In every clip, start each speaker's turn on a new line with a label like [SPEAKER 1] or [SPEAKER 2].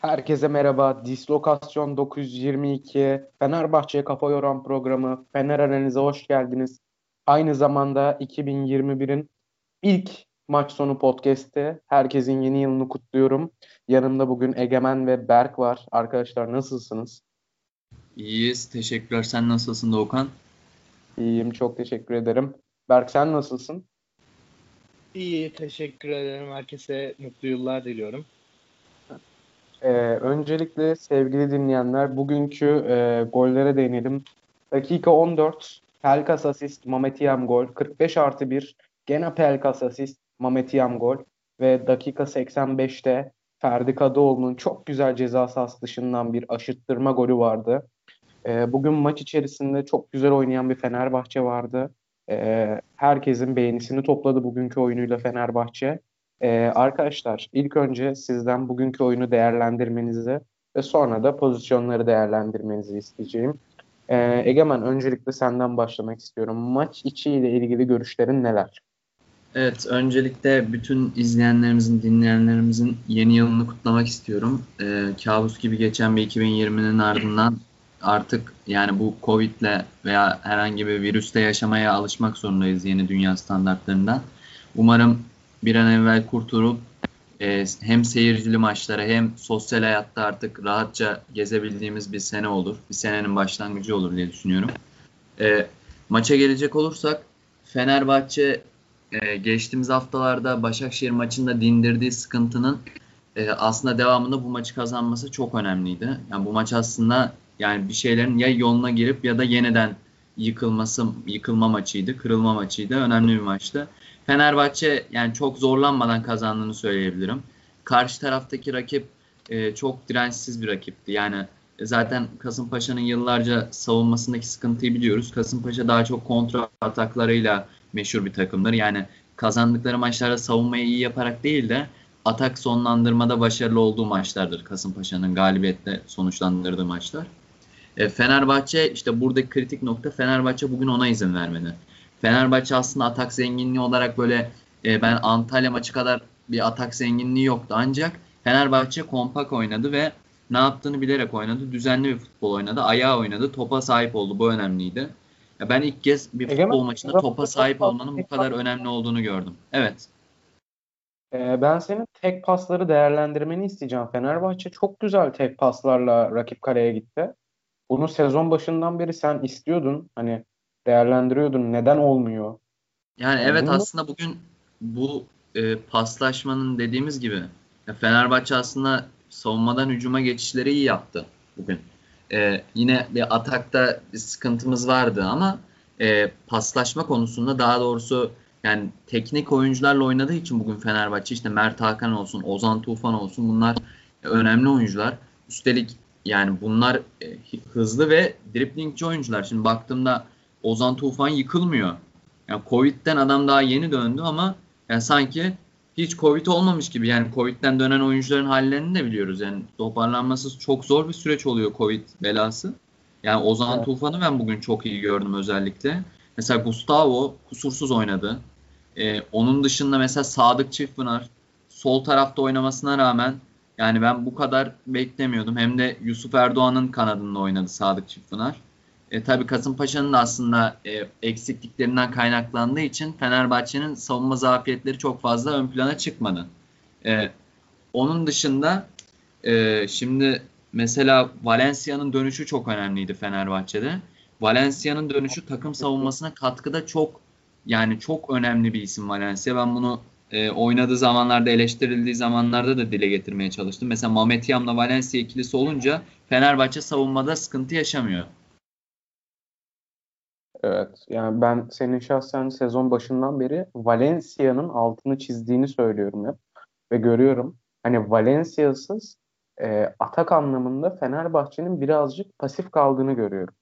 [SPEAKER 1] Herkese merhaba. Dislokasyon 922 Fenerbahçe'ye kafa yoran programı Fener Analiz'e hoş geldiniz. Aynı zamanda 2021'in ilk maç sonu podcast'i. Herkesin yeni yılını kutluyorum. Yanımda bugün Egemen ve Berk var. Arkadaşlar nasılsınız?
[SPEAKER 2] İyiyiz. Teşekkürler. Sen nasılsın Doğukan?
[SPEAKER 1] İyiyim. Çok teşekkür ederim. Berk sen nasılsın?
[SPEAKER 3] İyi. Teşekkür ederim. Herkese mutlu yıllar diliyorum.
[SPEAKER 1] Ee, öncelikle sevgili dinleyenler bugünkü e, gollere değinelim. Dakika 14 Pelkas asist Mamet Yam gol. 45 artı 1 gene Pelkas asist Mamet Yam gol. Ve dakika 85'te Ferdi Kadıoğlu'nun çok güzel ceza sahası dışından bir aşıttırma golü vardı. E, bugün maç içerisinde çok güzel oynayan bir Fenerbahçe vardı. E, herkesin beğenisini topladı bugünkü oyunuyla Fenerbahçe. Ee, arkadaşlar ilk önce sizden bugünkü oyunu değerlendirmenizi ve sonra da pozisyonları değerlendirmenizi isteyeceğim. Ee, Egemen öncelikle senden başlamak istiyorum. Maç içiyle ilgili görüşlerin neler?
[SPEAKER 2] Evet, öncelikle bütün izleyenlerimizin, dinleyenlerimizin yeni yılını kutlamak istiyorum. Ee, kabus gibi geçen bir 2020'nin ardından artık yani bu Covid'le veya herhangi bir virüste yaşamaya alışmak zorundayız yeni dünya standartlarından. Umarım bir an evvel kurtulup e, hem seyircili maçlara hem sosyal hayatta artık rahatça gezebildiğimiz bir sene olur. Bir senenin başlangıcı olur diye düşünüyorum. E, maça gelecek olursak Fenerbahçe e, geçtiğimiz haftalarda Başakşehir maçında dindirdiği sıkıntının e, aslında devamında bu maçı kazanması çok önemliydi. Yani bu maç aslında yani bir şeylerin ya yoluna girip ya da yeniden yıkılması yıkılma maçıydı, kırılma maçıydı. Önemli bir maçtı. Fenerbahçe yani çok zorlanmadan kazandığını söyleyebilirim. Karşı taraftaki rakip e, çok dirençsiz bir rakipti. Yani zaten Kasımpaşa'nın yıllarca savunmasındaki sıkıntıyı biliyoruz. Kasımpaşa daha çok kontra ataklarıyla meşhur bir takımdır. Yani kazandıkları maçlarda savunmayı iyi yaparak değil de atak sonlandırmada başarılı olduğu maçlardır Kasımpaşa'nın galibiyetle sonuçlandırdığı maçlar. E, Fenerbahçe işte buradaki kritik nokta Fenerbahçe bugün ona izin vermedi. Fenerbahçe aslında atak zenginliği olarak böyle e, ben Antalya maçı kadar bir atak zenginliği yoktu. Ancak Fenerbahçe kompak oynadı ve ne yaptığını bilerek oynadı. Düzenli bir futbol oynadı. Ayağı oynadı. Topa sahip oldu. Bu önemliydi. Ya ben ilk kez bir futbol Egemen, maçında topa sahip olmanın bu kadar önemli olduğunu gördüm. Evet.
[SPEAKER 1] Ee, ben senin tek pasları değerlendirmeni isteyeceğim. Fenerbahçe çok güzel tek paslarla rakip kaleye gitti. Bunu sezon başından beri sen istiyordun. Hani değerlendiriyordun. Neden olmuyor?
[SPEAKER 2] Yani evet Bunu... aslında bugün bu e, paslaşmanın dediğimiz gibi ya Fenerbahçe aslında savunmadan hücuma geçişleri iyi yaptı bugün. E, yine bir atakta bir sıkıntımız vardı ama e, paslaşma konusunda daha doğrusu yani teknik oyuncularla oynadığı için bugün Fenerbahçe işte Mert Hakan olsun, Ozan Tufan olsun bunlar önemli oyuncular. Üstelik yani bunlar e, hızlı ve driplingçi oyuncular. Şimdi baktığımda Ozan Tufan yıkılmıyor. Yani Covid'den adam daha yeni döndü ama yani sanki hiç Covid olmamış gibi. Yani Covid'den dönen oyuncuların hallerini de biliyoruz. Yani toparlanması çok zor bir süreç oluyor Covid belası. Yani Ozan evet. Tufan'ı ben bugün çok iyi gördüm özellikle. Mesela Gustavo kusursuz oynadı. Ee, onun dışında mesela Sadık Çiftpınar sol tarafta oynamasına rağmen yani ben bu kadar beklemiyordum. Hem de Yusuf Erdoğan'ın kanadında oynadı Sadık Çiftpınar. E, tabii Kasımpaşa'nın da aslında e, eksikliklerinden kaynaklandığı için Fenerbahçe'nin savunma zafiyetleri çok fazla ön plana çıkmadı. E, onun dışında e, şimdi mesela Valencia'nın dönüşü çok önemliydi Fenerbahçe'de. Valencia'nın dönüşü takım savunmasına katkıda çok yani çok önemli bir isim Valencia. Ben bunu e, oynadığı zamanlarda eleştirildiği zamanlarda da dile getirmeye çalıştım. Mesela Yam'la Valencia ikilisi olunca Fenerbahçe savunmada sıkıntı yaşamıyor.
[SPEAKER 1] Evet. Yani ben senin şahsen sezon başından beri Valencia'nın altını çizdiğini söylüyorum hep. Ve görüyorum. Hani Valencia'sız e, atak anlamında Fenerbahçe'nin birazcık pasif kaldığını görüyorum.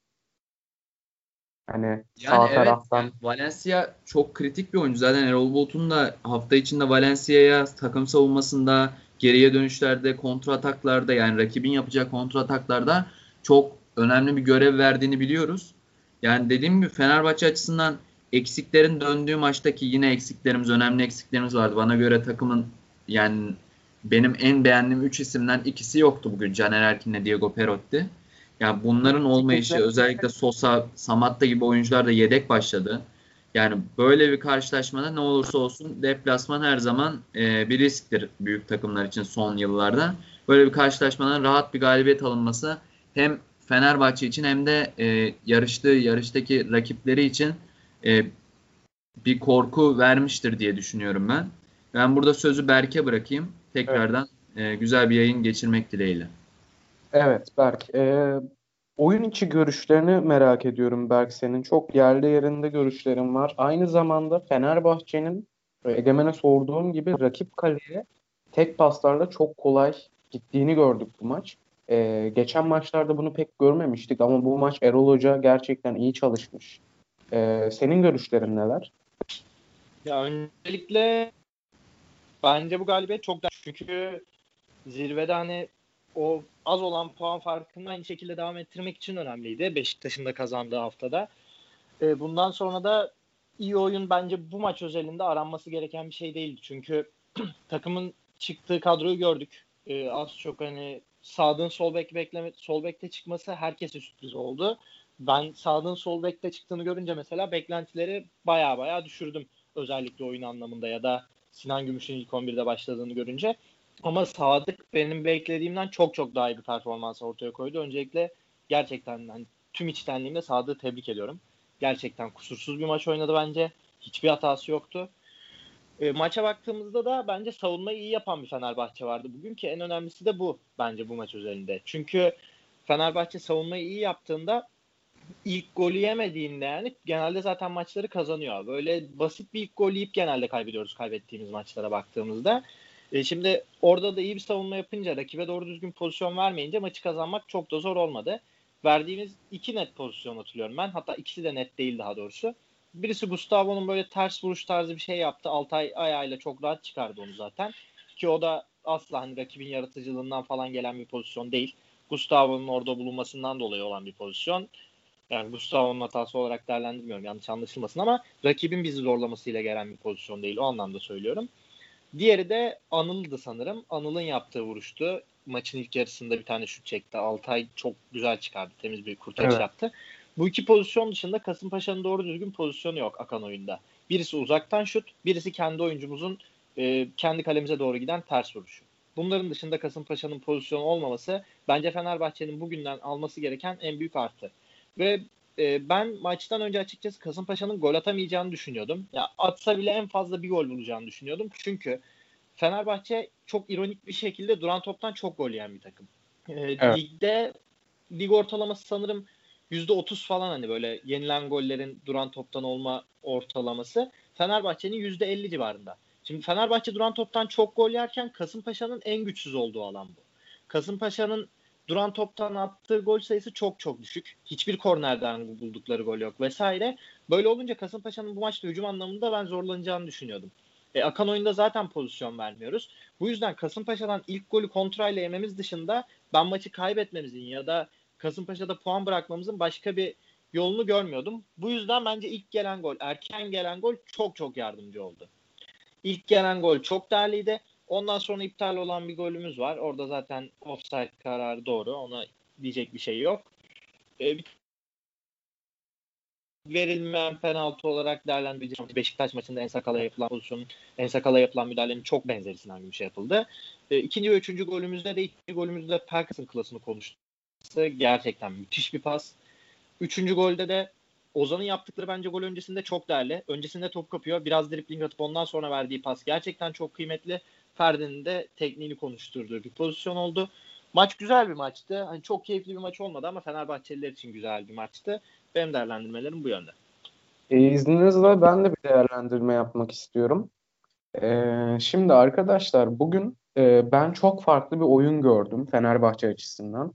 [SPEAKER 2] Hani yani sağ evet, taraftan. Yani Valencia çok kritik bir oyuncu. Zaten Erol Bulut'un da hafta içinde Valencia'ya takım savunmasında, geriye dönüşlerde, kontra ataklarda yani rakibin yapacağı kontra ataklarda çok önemli bir görev verdiğini biliyoruz. Yani dediğim gibi Fenerbahçe açısından eksiklerin döndüğü maçtaki yine eksiklerimiz, önemli eksiklerimiz vardı. Bana göre takımın yani benim en beğendiğim 3 isimden ikisi yoktu bugün. Caner Erkin'le Diego Perotti. Yani bunların olmayışı özellikle Sosa, Samatta gibi oyuncular da yedek başladı. Yani böyle bir karşılaşmada ne olursa olsun deplasman her zaman e, bir risktir büyük takımlar için son yıllarda. Böyle bir karşılaşmadan rahat bir galibiyet alınması hem Fenerbahçe için hem de e, yarıştığı yarıştaki rakipleri için e, bir korku vermiştir diye düşünüyorum ben. Ben burada sözü Berk'e bırakayım. Tekrardan evet. e, güzel bir yayın geçirmek dileğiyle.
[SPEAKER 1] Evet Berk. E, oyun içi görüşlerini merak ediyorum Berk senin. Çok yerli yerinde görüşlerin var. Aynı zamanda Fenerbahçe'nin Egemen'e sorduğum gibi rakip kaleye tek paslarla çok kolay gittiğini gördük bu maç. Ee, geçen maçlarda bunu pek görmemiştik ama bu maç Erol Hoca gerçekten iyi çalışmış. Ee, senin görüşlerin neler?
[SPEAKER 3] Ya öncelikle bence bu galibiyet çok da çünkü zirvede hani o az olan puan farkını aynı şekilde devam ettirmek için önemliydi. Beşiktaş'ın da kazandığı haftada. Ee, bundan sonra da iyi oyun bence bu maç özelinde aranması gereken bir şey değildi. Çünkü takımın çıktığı kadroyu gördük. Ee, az çok hani sağdan sol bek bekleme sol bekte çıkması herkese sürpriz oldu. Ben sağdan sol bekte çıktığını görünce mesela beklentileri baya baya düşürdüm. Özellikle oyun anlamında ya da Sinan Gümüş'ün ilk 11'de başladığını görünce. Ama Sadık benim beklediğimden çok çok daha iyi bir performans ortaya koydu. Öncelikle gerçekten hani tüm içtenliğimle Sadık'ı tebrik ediyorum. Gerçekten kusursuz bir maç oynadı bence. Hiçbir hatası yoktu. E, maça baktığımızda da bence savunmayı iyi yapan bir Fenerbahçe vardı bugün ki en önemlisi de bu bence bu maç özelinde. Çünkü Fenerbahçe savunmayı iyi yaptığında ilk golü yemediğinde yani genelde zaten maçları kazanıyor. Böyle basit bir ilk gol yiyip genelde kaybediyoruz kaybettiğimiz maçlara baktığımızda. E şimdi orada da iyi bir savunma yapınca rakibe doğru düzgün pozisyon vermeyince maçı kazanmak çok da zor olmadı. Verdiğimiz iki net pozisyon hatırlıyorum ben. Hatta ikisi de net değil daha doğrusu. Birisi Gustavo'nun böyle ters vuruş tarzı bir şey yaptı. Altay ayağıyla çok rahat çıkardı onu zaten. Ki o da asla hani rakibin yaratıcılığından falan gelen bir pozisyon değil. Gustavo'nun orada bulunmasından dolayı olan bir pozisyon. Yani Gustavo'nun hatası olarak değerlendirmiyorum yanlış anlaşılmasın ama rakibin bizi zorlamasıyla gelen bir pozisyon değil. O anlamda söylüyorum. Diğeri de Anıl'dı sanırım. Anıl'ın yaptığı vuruştu. Maçın ilk yarısında bir tane şut çekti. Altay çok güzel çıkardı. Temiz bir kurtarış evet. yaptı. Bu iki pozisyon dışında Kasımpaşa'nın doğru düzgün pozisyonu yok akan oyunda. Birisi uzaktan şut, birisi kendi oyuncumuzun e, kendi kalemize doğru giden ters vuruşu. Bunların dışında Kasımpaşa'nın pozisyonu olmaması bence Fenerbahçe'nin bugünden alması gereken en büyük artı. Ve e, ben maçtan önce açıkçası Kasımpaşa'nın gol atamayacağını düşünüyordum. Ya atsa bile en fazla bir gol bulacağını düşünüyordum. Çünkü Fenerbahçe çok ironik bir şekilde duran toptan çok gol yiyen bir takım. E, evet. Ligde lig ortalaması sanırım %30 falan hani böyle yenilen gollerin duran toptan olma ortalaması Fenerbahçe'nin %50 civarında. Şimdi Fenerbahçe duran toptan çok gol yerken Kasımpaşa'nın en güçsüz olduğu alan bu. Kasımpaşa'nın duran toptan attığı gol sayısı çok çok düşük. Hiçbir kornerden buldukları gol yok vesaire. Böyle olunca Kasımpaşa'nın bu maçta hücum anlamında ben zorlanacağını düşünüyordum. E, akan oyunda zaten pozisyon vermiyoruz. Bu yüzden Kasımpaşa'dan ilk golü kontrayla yememiz dışında ben maçı kaybetmemizin ya da Kasımpaşa'da puan bırakmamızın başka bir yolunu görmüyordum. Bu yüzden bence ilk gelen gol, erken gelen gol çok çok yardımcı oldu. İlk gelen gol çok değerliydi. Ondan sonra iptal olan bir golümüz var. Orada zaten offside kararı doğru. Ona diyecek bir şey yok. Ee, verilmeyen penaltı olarak değerlendireceğim. Beşiktaş maçında Ensakal'a yapılan pozisyonun Ensakal'a yapılan müdahalenin çok benzeri Sinan bir şey yapıldı. E, ikinci ve üçüncü golümüzde de ikinci golümüzde Perkas'ın klasını konuştuk gerçekten müthiş bir pas. Üçüncü golde de Ozan'ın yaptıkları bence gol öncesinde çok değerli. Öncesinde top kapıyor. Biraz dripling atıp ondan sonra verdiği pas gerçekten çok kıymetli. Ferdi'nin de tekniğini konuşturduğu bir pozisyon oldu. Maç güzel bir maçtı. Hani çok keyifli bir maç olmadı ama Fenerbahçeliler için güzel bir maçtı. Benim değerlendirmelerim bu yönde.
[SPEAKER 1] E, izninizle ben de bir değerlendirme yapmak istiyorum. E, şimdi arkadaşlar bugün e, ben çok farklı bir oyun gördüm Fenerbahçe açısından.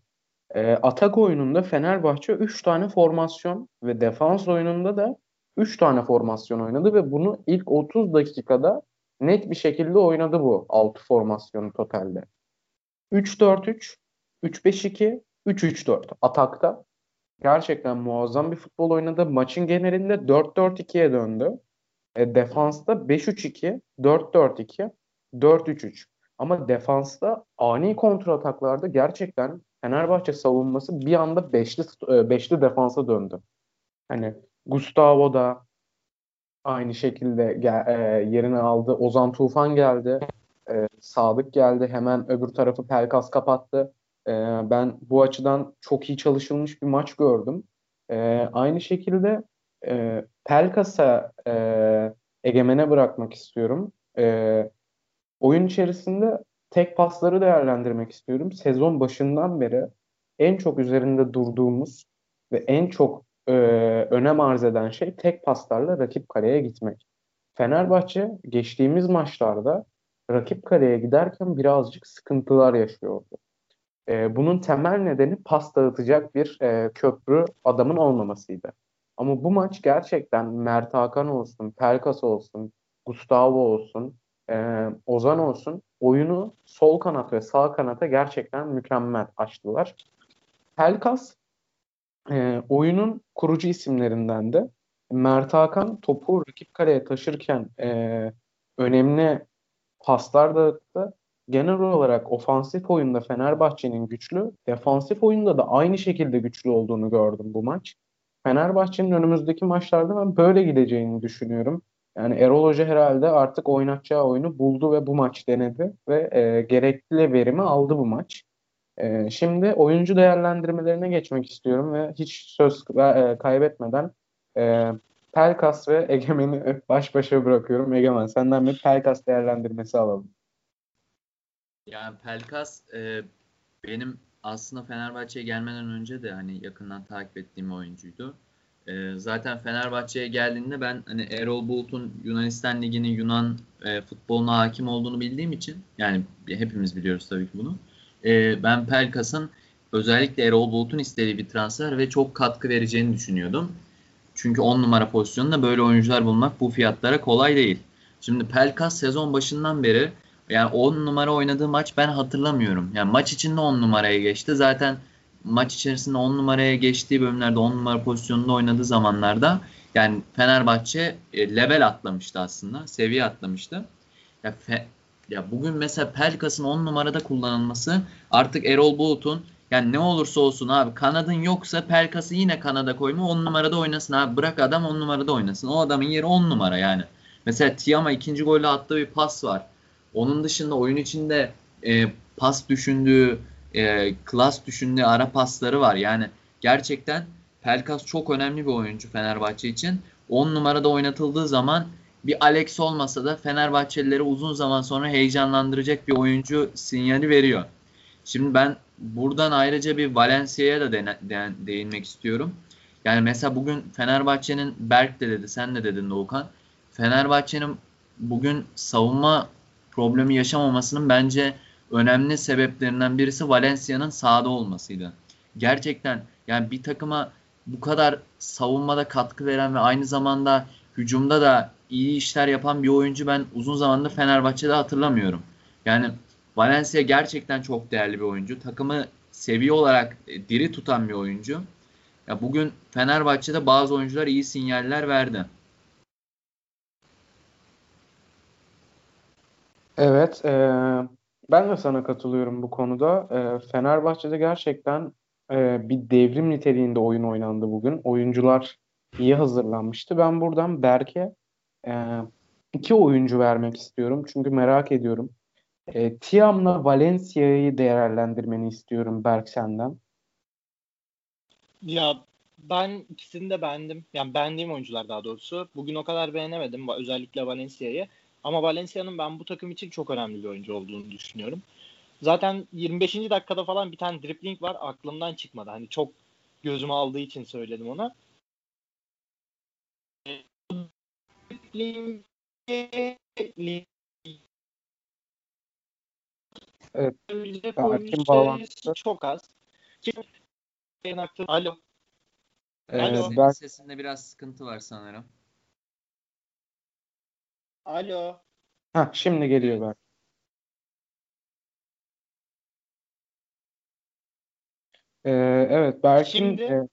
[SPEAKER 1] E, atak oyununda Fenerbahçe 3 tane formasyon ve defans oyununda da 3 tane formasyon oynadı ve bunu ilk 30 dakikada net bir şekilde oynadı bu 6 formasyonu totalde. 3-4-3, 3-5-2, 3-3-4 atakta. Gerçekten muazzam bir futbol oynadı. Maçın genelinde 4-4-2'ye döndü. E, defansta 5-3-2, 4-4-2, 4-3-3. Ama defansta ani kontrataklarda gerçekten Fenerbahçe savunması bir anda beşli, e, beşli defansa döndü. Hani Gustavo da aynı şekilde gel, e, yerini aldı. Ozan Tufan geldi. E, Sadık geldi. Hemen öbür tarafı Pelkas kapattı. Ben bu açıdan çok iyi çalışılmış bir maç gördüm. Aynı şekilde Pelkas'a e, egemene bırakmak istiyorum. Oyun içerisinde tek pasları değerlendirmek istiyorum. Sezon başından beri en çok üzerinde durduğumuz ve en çok e, önem arz eden şey tek paslarla rakip kaleye gitmek. Fenerbahçe geçtiğimiz maçlarda rakip kaleye giderken birazcık sıkıntılar yaşıyordu. E, bunun temel nedeni pas dağıtacak bir e, köprü adamın olmamasıydı. Ama bu maç gerçekten Mert Hakan olsun, Pelkas olsun, Gustavo olsun, e, Ozan olsun oyunu sol kanat ve sağ kanata gerçekten mükemmel açtılar. Pelkas e, oyunun kurucu isimlerinden de Mert Hakan topu rakip kaleye taşırken e, önemli paslar dağıttı. Genel olarak ofansif oyunda Fenerbahçe'nin güçlü, defansif oyunda da aynı şekilde güçlü olduğunu gördüm bu maç. Fenerbahçe'nin önümüzdeki maçlarda ben böyle gideceğini düşünüyorum. Yani Erol Hoca herhalde artık oynatacağı oyunu buldu ve bu maç denedi ve e, gerekli verimi aldı bu maç. E, şimdi oyuncu değerlendirmelerine geçmek istiyorum ve hiç söz e, kaybetmeden e, Pelkas ve Egemen'i baş başa bırakıyorum. Egemen senden bir Pelkas değerlendirmesi alalım.
[SPEAKER 2] Yani Pelkas e, benim aslında Fenerbahçe'ye gelmeden önce de hani yakından takip ettiğim oyuncuydu. E, zaten Fenerbahçe'ye geldiğinde ben hani Erol Bulut'un Yunanistan Ligi'nin Yunan e, futboluna hakim olduğunu bildiğim için yani hepimiz biliyoruz tabii ki bunu. E, ben Pelkas'ın özellikle Erol Bulut'un istediği bir transfer ve çok katkı vereceğini düşünüyordum. Çünkü 10 numara pozisyonunda böyle oyuncular bulmak bu fiyatlara kolay değil. Şimdi Pelkas sezon başından beri yani 10 numara oynadığı maç ben hatırlamıyorum. Yani maç içinde 10 numaraya geçti. Zaten maç içerisinde 10 numaraya geçtiği bölümlerde 10 numara pozisyonunda oynadığı zamanlarda yani Fenerbahçe e, level atlamıştı aslında. Seviye atlamıştı. Ya, fe, ya bugün mesela Pelkas'ın 10 numarada kullanılması artık Erol Bulut'un yani ne olursa olsun abi kanadın yoksa Pelkas'ı yine kanada koyma 10 numarada oynasın abi. Bırak adam 10 numarada oynasın. O adamın yeri 10 numara yani. Mesela Tiama ikinci golü attığı bir pas var. Onun dışında oyun içinde e, pas düşündüğü, e, klas düşündüğü ara pasları var. Yani gerçekten Pelkas çok önemli bir oyuncu Fenerbahçe için. 10 numarada oynatıldığı zaman bir Alex olmasa da Fenerbahçelileri uzun zaman sonra heyecanlandıracak bir oyuncu sinyali veriyor. Şimdi ben buradan ayrıca bir Valencia'ya da de, de, değinmek istiyorum. Yani mesela bugün Fenerbahçe'nin Berk de dedi, sen de dedin Doğukan. Fenerbahçe'nin bugün savunma problemi yaşamamasının bence önemli sebeplerinden birisi Valencia'nın sahada olmasıydı. Gerçekten yani bir takıma bu kadar savunmada katkı veren ve aynı zamanda hücumda da iyi işler yapan bir oyuncu ben uzun zamandır Fenerbahçe'de hatırlamıyorum. Yani Valencia gerçekten çok değerli bir oyuncu. Takımı seviye olarak e, diri tutan bir oyuncu. Ya bugün Fenerbahçe'de bazı oyuncular iyi sinyaller verdi.
[SPEAKER 1] Evet, e, ben de sana katılıyorum bu konuda. E, Fenerbahçe'de gerçekten e, bir devrim niteliğinde oyun oynandı bugün. Oyuncular iyi hazırlanmıştı. Ben buradan Berke e, iki oyuncu vermek istiyorum. Çünkü merak ediyorum. E, Tiam'la Valencia'yı değerlendirmeni istiyorum Berk senden.
[SPEAKER 3] Ya ben ikisini de beğendim. Yani beğendiğim oyuncular daha doğrusu. Bugün o kadar beğenemedim özellikle Valencia'yı. Ama Valencia'nın ben bu takım için çok önemli bir oyuncu olduğunu düşünüyorum. Zaten 25. dakikada falan bir tane dribbling var aklımdan çıkmadı. Hani çok gözüme aldığı için söyledim ona.
[SPEAKER 1] Evet. Hakim bağlantısı.
[SPEAKER 3] Çok az. Kim? Alo.
[SPEAKER 2] Ee, Alo. Ben... Sesinde biraz sıkıntı var sanırım.
[SPEAKER 3] Alo.
[SPEAKER 1] Ha şimdi geliyor Berk. Ee, evet Berk'in
[SPEAKER 3] Şimdi-
[SPEAKER 1] e,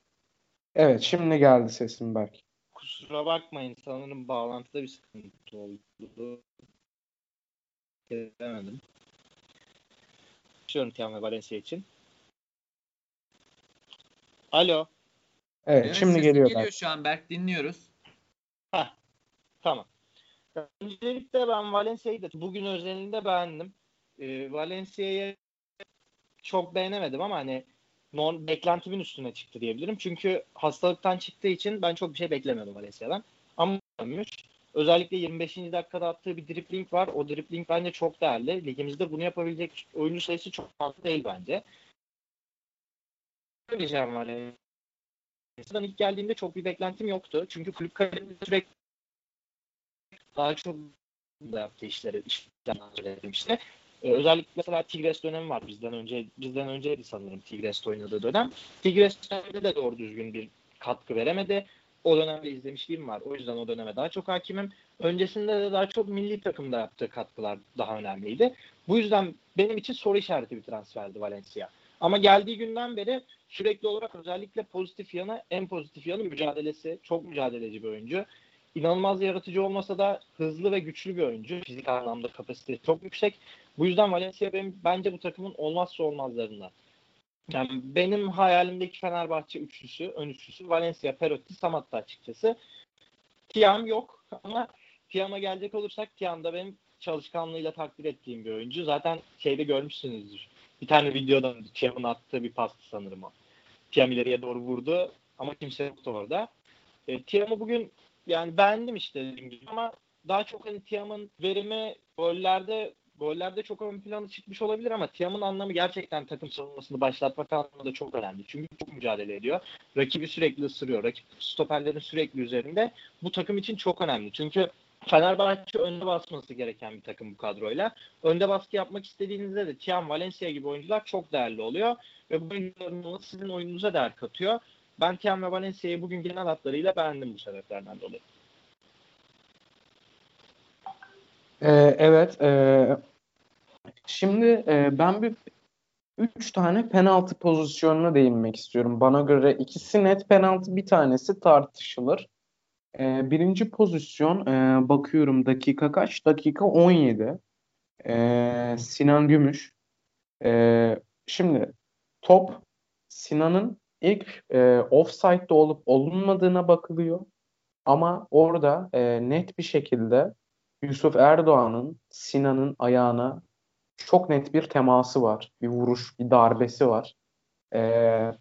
[SPEAKER 1] evet şimdi geldi sesim Berk.
[SPEAKER 3] Kusura bakmayın sanırım bağlantıda bir sıkıntı oldu. Gelemedim. başlıyorum Tiam ve Valencia için. Alo.
[SPEAKER 1] Evet,
[SPEAKER 2] Evet,
[SPEAKER 1] şimdi
[SPEAKER 2] sesin
[SPEAKER 1] geliyor.
[SPEAKER 2] geliyor şu an Berk dinliyoruz.
[SPEAKER 3] Heh, tamam. Öncelikle ben Valencia'yı da bugün özelinde beğendim. Ee, Valencia'yı çok beğenemedim ama hani non, beklentimin üstüne çıktı diyebilirim. Çünkü hastalıktan çıktığı için ben çok bir şey beklemiyordum Valencia'dan. Ama. Özellikle 25. dakikada attığı bir dribling var. O dribling bence çok değerli. Ligimizde bunu yapabilecek oyuncu sayısı çok fazla değil bence. Söyleyeceğim Valencia'dan ilk geldiğimde çok bir beklentim yoktu. Çünkü kulüp kariyerinde sürekli daha çok da yaptığı işleri işten söyledim işte. Ee, özellikle mesela Tigres dönemi var bizden önce bizden önceydi sanırım Tigres oynadığı dönem. Tigres döneminde de doğru düzgün bir katkı veremedi. O dönemde izlemişliğim var. O yüzden o döneme daha çok hakimim. Öncesinde de daha çok milli takımda yaptığı katkılar daha önemliydi. Bu yüzden benim için soru işareti bir transferdi Valencia. Ama geldiği günden beri sürekli olarak özellikle pozitif yanı en pozitif yanı mücadelesi. Çok mücadeleci bir oyuncu. İnanılmaz yaratıcı olmasa da hızlı ve güçlü bir oyuncu. Fizik anlamda kapasitesi çok yüksek. Bu yüzden Valencia benim, bence bu takımın olmazsa olmazlarından. Yani benim hayalimdeki Fenerbahçe üçlüsü, ön üçlüsü Valencia, Perotti, Samatta açıkçası. Tiam yok ama Tiam'a gelecek olursak Tiam da benim çalışkanlığıyla takdir ettiğim bir oyuncu. Zaten şeyde görmüşsünüzdür. Bir tane videodan Tiam'ın attığı bir pastı sanırım o. Tiam ileriye doğru vurdu ama kimse yoktu orada. E, Tiam'ı bugün yani beğendim işte dediğim gibi ama daha çok hani Tiam'ın verimi gollerde gollerde çok ön plana çıkmış olabilir ama Tiam'ın anlamı gerçekten takım savunmasını başlatmak anlamında çok önemli. Çünkü çok mücadele ediyor. Rakibi sürekli ısırıyor. Rakip stoperlerin sürekli üzerinde. Bu takım için çok önemli. Çünkü Fenerbahçe önde basması gereken bir takım bu kadroyla. Önde baskı yapmak istediğinizde de Tiam, Valencia gibi oyuncular çok değerli oluyor. Ve bu oyuncuların sizin oyununuza değer katıyor. Ben Tiam ve Valencia'yı bugün genel hatlarıyla beğendim bu sebeplerden dolayı.
[SPEAKER 1] Ee, evet. e, şimdi e, ben bir üç tane penaltı pozisyonuna değinmek istiyorum. Bana göre ikisi net penaltı, bir tanesi tartışılır. E, birinci pozisyon e, bakıyorum dakika kaç? Dakika 17. E, Sinan Gümüş. E, şimdi top Sinan'ın ilk e, offside'de olup olunmadığına bakılıyor. Ama orada e, net bir şekilde Yusuf Erdoğan'ın Sinan'ın ayağına çok net bir teması var. Bir vuruş, bir darbesi var. Ee,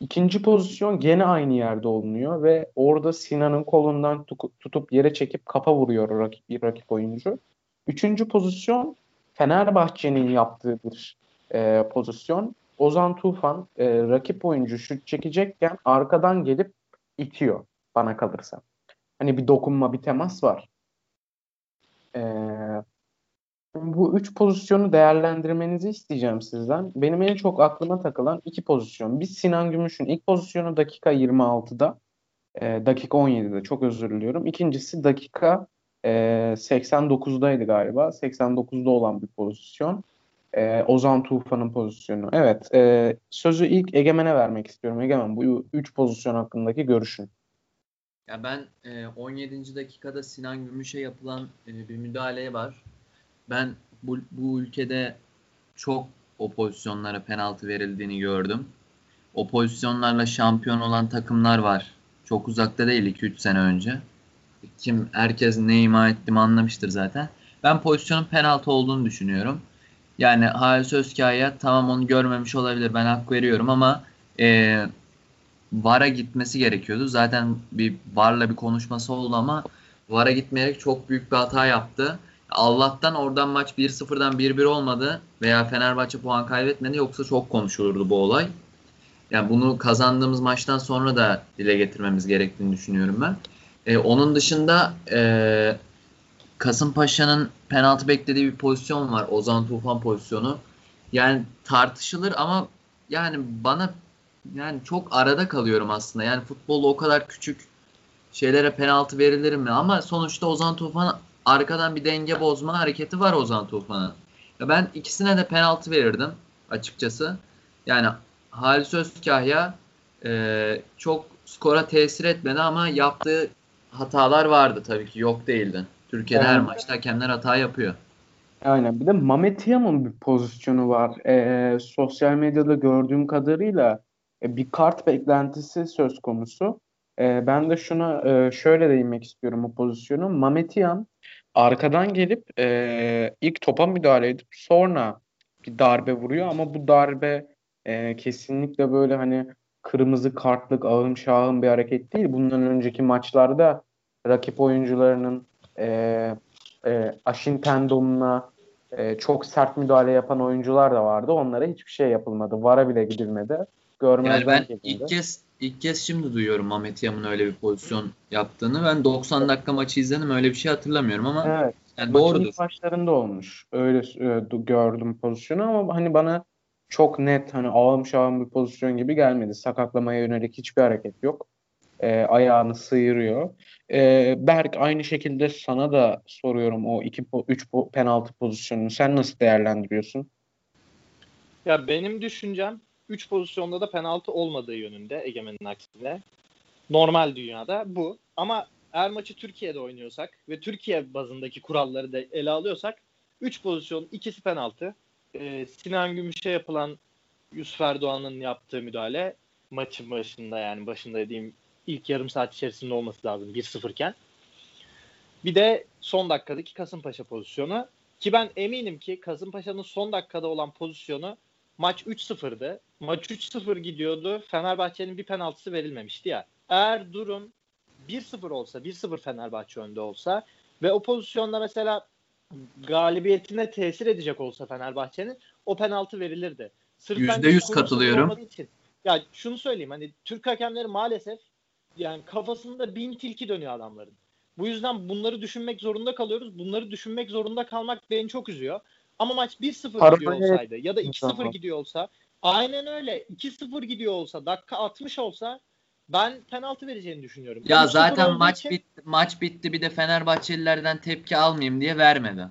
[SPEAKER 1] ikinci pozisyon gene aynı yerde olunuyor ve orada Sinan'ın kolundan tutup yere çekip kafa vuruyor rakip, rakip oyuncu. Üçüncü pozisyon Fenerbahçe'nin yaptığı bir e, pozisyon. Ozan Tufan e, rakip oyuncu şut çekecekken arkadan gelip itiyor bana kalırsa. Hani bir dokunma, bir temas var. Ee, bu üç pozisyonu değerlendirmenizi isteyeceğim sizden. Benim en çok aklıma takılan iki pozisyon. Bir Sinan Gümüş'ün ilk pozisyonu dakika 26'da. E, dakika 17'de çok özür diliyorum. İkincisi dakika e, 89'daydı galiba. 89'da olan bir pozisyon. E, Ozan Tufan'ın pozisyonu. Evet. E, sözü ilk Egemen'e vermek istiyorum. Egemen bu üç pozisyon hakkındaki görüşün.
[SPEAKER 2] Ya ben e, 17. dakikada Sinan Gümüş'e yapılan e, bir müdahaleye var. Ben bu, bu ülkede çok o pozisyonlara penaltı verildiğini gördüm. O pozisyonlarla şampiyon olan takımlar var. Çok uzakta değil 2-3 sene önce. Kim herkes ne ima ettiğimi anlamıştır zaten. Ben pozisyonun penaltı olduğunu düşünüyorum. Yani Halis Özkaya tamam onu görmemiş olabilir ben hak veriyorum ama e, VAR'a gitmesi gerekiyordu. Zaten bir VAR'la bir konuşması oldu ama VAR'a gitmeyerek çok büyük bir hata yaptı. Allah'tan oradan maç 1-0'dan 1-1 olmadı veya Fenerbahçe puan kaybetmedi yoksa çok konuşulurdu bu olay. Yani bunu kazandığımız maçtan sonra da dile getirmemiz gerektiğini düşünüyorum ben. Ee, onun dışında e, Kasımpaşa'nın penaltı beklediği bir pozisyon var. Ozan Tufan pozisyonu. Yani tartışılır ama yani bana yani çok arada kalıyorum aslında. Yani futbolda o kadar küçük şeylere penaltı verilir mi? Ama sonuçta Ozan Tufan arkadan bir denge bozma hareketi var Ozan Tufan'a. Ya ben ikisine de penaltı verirdim açıkçası. Yani Halis Özkahya e, çok skora tesir etmedi ama yaptığı hatalar vardı tabii ki yok değildi. Türkiye'de her maçta hakemler hata yapıyor.
[SPEAKER 1] Aynen. Bir de Mamet Yam'ın bir pozisyonu var. Ee, sosyal medyada gördüğüm kadarıyla e, bir kart beklentisi söz konusu. Ee, ben de şuna e, şöyle değinmek istiyorum o pozisyonu. Mamet Yam arkadan gelip e, ilk topa müdahale edip sonra bir darbe vuruyor ama bu darbe e, kesinlikle böyle hani kırmızı kartlık ağım şahım bir hareket değil. Bundan önceki maçlarda rakip oyuncularının e, e, aşin tendonuna e, çok sert müdahale yapan oyuncular da vardı. Onlara hiçbir şey yapılmadı. Vara bile gidilmedi.
[SPEAKER 2] Görmezden yani ben gidildi. ilk kez ilk kez şimdi duyuyorum Ahmet Yam'ın öyle bir pozisyon yaptığını. Ben 90 dakika maçı izledim. Öyle bir şey hatırlamıyorum ama evet. yani doğrudur. Maçın
[SPEAKER 1] başlarında olmuş. Öyle e, gördüm pozisyonu ama hani bana çok net hani ağım şağım bir pozisyon gibi gelmedi. Sakatlamaya yönelik hiçbir hareket yok. E, ayağını sıyırıyor. E, Berk aynı şekilde sana da soruyorum o 2 3 penaltı pozisyonunu. Sen nasıl değerlendiriyorsun?
[SPEAKER 3] Ya benim düşüncem 3 pozisyonda da penaltı olmadığı yönünde Egemen'in aksine. Normal dünyada bu. Ama eğer maçı Türkiye'de oynuyorsak ve Türkiye bazındaki kuralları da ele alıyorsak 3 pozisyon ikisi penaltı. Ee, Sinan Gümüş'e yapılan Yusuf Erdoğan'ın yaptığı müdahale maçın başında yani başında dediğim ilk yarım saat içerisinde olması lazım 1-0 iken. Bir de son dakikadaki Kasımpaşa pozisyonu. Ki ben eminim ki Kasımpaşa'nın son dakikada olan pozisyonu maç 3-0'dı. Maç 3-0 gidiyordu. Fenerbahçe'nin bir penaltısı verilmemişti ya. Eğer durum 1-0 olsa, 1-0 Fenerbahçe önde olsa ve o pozisyonda mesela galibiyetine tesir edecek olsa Fenerbahçe'nin o penaltı verilirdi.
[SPEAKER 2] Sırf %100 katılıyorum.
[SPEAKER 3] Için, ya şunu söyleyeyim hani Türk hakemleri maalesef yani kafasında bin tilki dönüyor adamların. Bu yüzden bunları düşünmek zorunda kalıyoruz. Bunları düşünmek zorunda kalmak beni çok üzüyor. Ama maç 1-0 gidiyor olsaydı ya da 2-0 gidiyor olsa aynen öyle 2-0 gidiyor olsa dakika 60 olsa ben penaltı vereceğini düşünüyorum.
[SPEAKER 2] Ya zaten maç için... bitti, maç bitti bir de Fenerbahçelilerden tepki almayayım diye vermedi.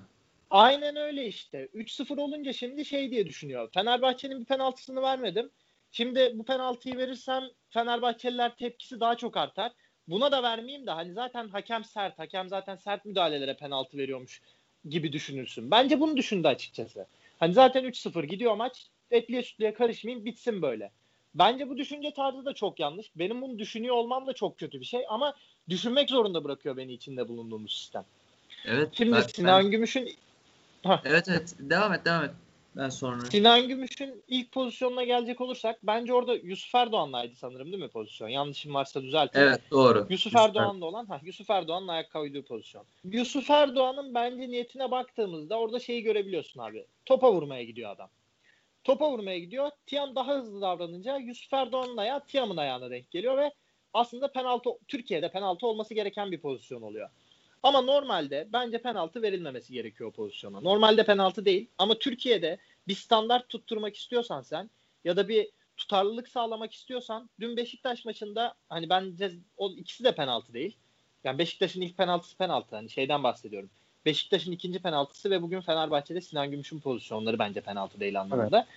[SPEAKER 3] Aynen öyle işte. 3-0 olunca şimdi şey diye düşünüyor. Fenerbahçe'nin bir penaltısını vermedim. Şimdi bu penaltıyı verirsem Fenerbahçeliler tepkisi daha çok artar. Buna da vermeyeyim de hani zaten hakem sert. Hakem zaten sert müdahalelere penaltı veriyormuş gibi düşünürsün. Bence bunu düşündü açıkçası. Hani zaten 3-0 gidiyor maç. Etliye sütlüye karışmayayım bitsin böyle. Bence bu düşünce tarzı da çok yanlış. Benim bunu düşünüyor olmam da çok kötü bir şey ama düşünmek zorunda bırakıyor beni içinde bulunduğumuz sistem.
[SPEAKER 2] Evet.
[SPEAKER 3] Şimdi ben, Sinan ben... Gümüş'ün
[SPEAKER 2] Evet evet devam et devam et. Ben sonra.
[SPEAKER 3] Sinan Gümüş'ün ilk pozisyonuna gelecek olursak bence orada Yusuf Erdoğan'laydı sanırım değil mi pozisyon? Yanlışım varsa düzeltin.
[SPEAKER 2] Evet doğru.
[SPEAKER 3] Yusuf, Yusuf Erdoğan'da olan ha Yusuf Erdoğan'ın ayak koyduğu pozisyon. Yusuf Erdoğan'ın bence niyetine baktığımızda orada şeyi görebiliyorsun abi. Topa vurmaya gidiyor adam. Topa vurmaya gidiyor. Tiam daha hızlı davranınca Yusuf Erdoğan'ın ayağı Tiam'ın ayağına denk geliyor ve aslında penaltı Türkiye'de penaltı olması gereken bir pozisyon oluyor. Ama normalde bence penaltı verilmemesi gerekiyor o pozisyona. Normalde penaltı değil ama Türkiye'de bir standart tutturmak istiyorsan sen ya da bir tutarlılık sağlamak istiyorsan dün Beşiktaş maçında hani bence o ikisi de penaltı değil. Yani Beşiktaş'ın ilk penaltısı penaltı. Hani şeyden bahsediyorum. Beşiktaş'ın ikinci penaltısı ve bugün Fenerbahçe'de Sinan Gümüş'ün pozisyonları bence penaltı değil anlamında. Evet.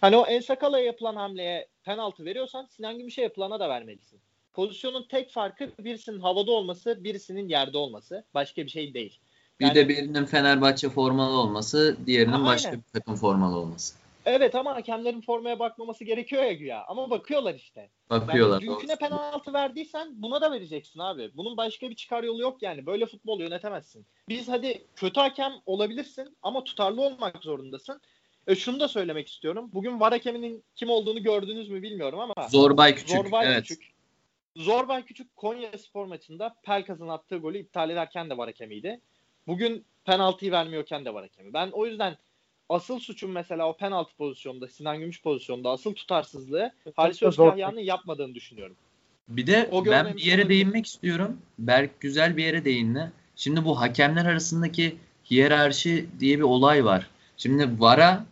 [SPEAKER 3] Hani o Ensakala'ya yapılan hamleye penaltı veriyorsan Sinan Gümüş'e yapılana da vermelisin. Pozisyonun tek farkı birisinin havada olması, birisinin yerde olması. Başka bir şey değil.
[SPEAKER 2] Bir yani, de birinin Fenerbahçe formalı olması, diğerinin aynen. başka bir takım formalı olması.
[SPEAKER 3] Evet ama hakemlerin formaya bakmaması gerekiyor ya güya. Ama bakıyorlar işte.
[SPEAKER 2] Bakıyorlar.
[SPEAKER 3] Yani dünküne penaltı verdiysen buna da vereceksin abi. Bunun başka bir çıkar yolu yok yani. Böyle futbol yönetemezsin. Biz hadi kötü hakem olabilirsin ama tutarlı olmak zorundasın. E şunu da söylemek istiyorum. Bugün var hakeminin kim olduğunu gördünüz mü bilmiyorum ama.
[SPEAKER 2] Zorbay Küçük. Zorbay evet. Küçük.
[SPEAKER 3] Zorbay Küçük Konya Spor maçında Pelkas'ın attığı golü iptal ederken de var hakemiydi. Bugün penaltıyı vermiyorken de var hakemi. Ben o yüzden asıl suçun mesela o penaltı pozisyonunda Sinan Gümüş pozisyonunda asıl tutarsızlığı Halis Özkahya'nın yapmadığını düşünüyorum.
[SPEAKER 2] Bir de o ben bir yere değinmek istiyorum. Berk güzel bir yere değindi. Şimdi bu hakemler arasındaki hiyerarşi diye bir olay var. Şimdi VAR'a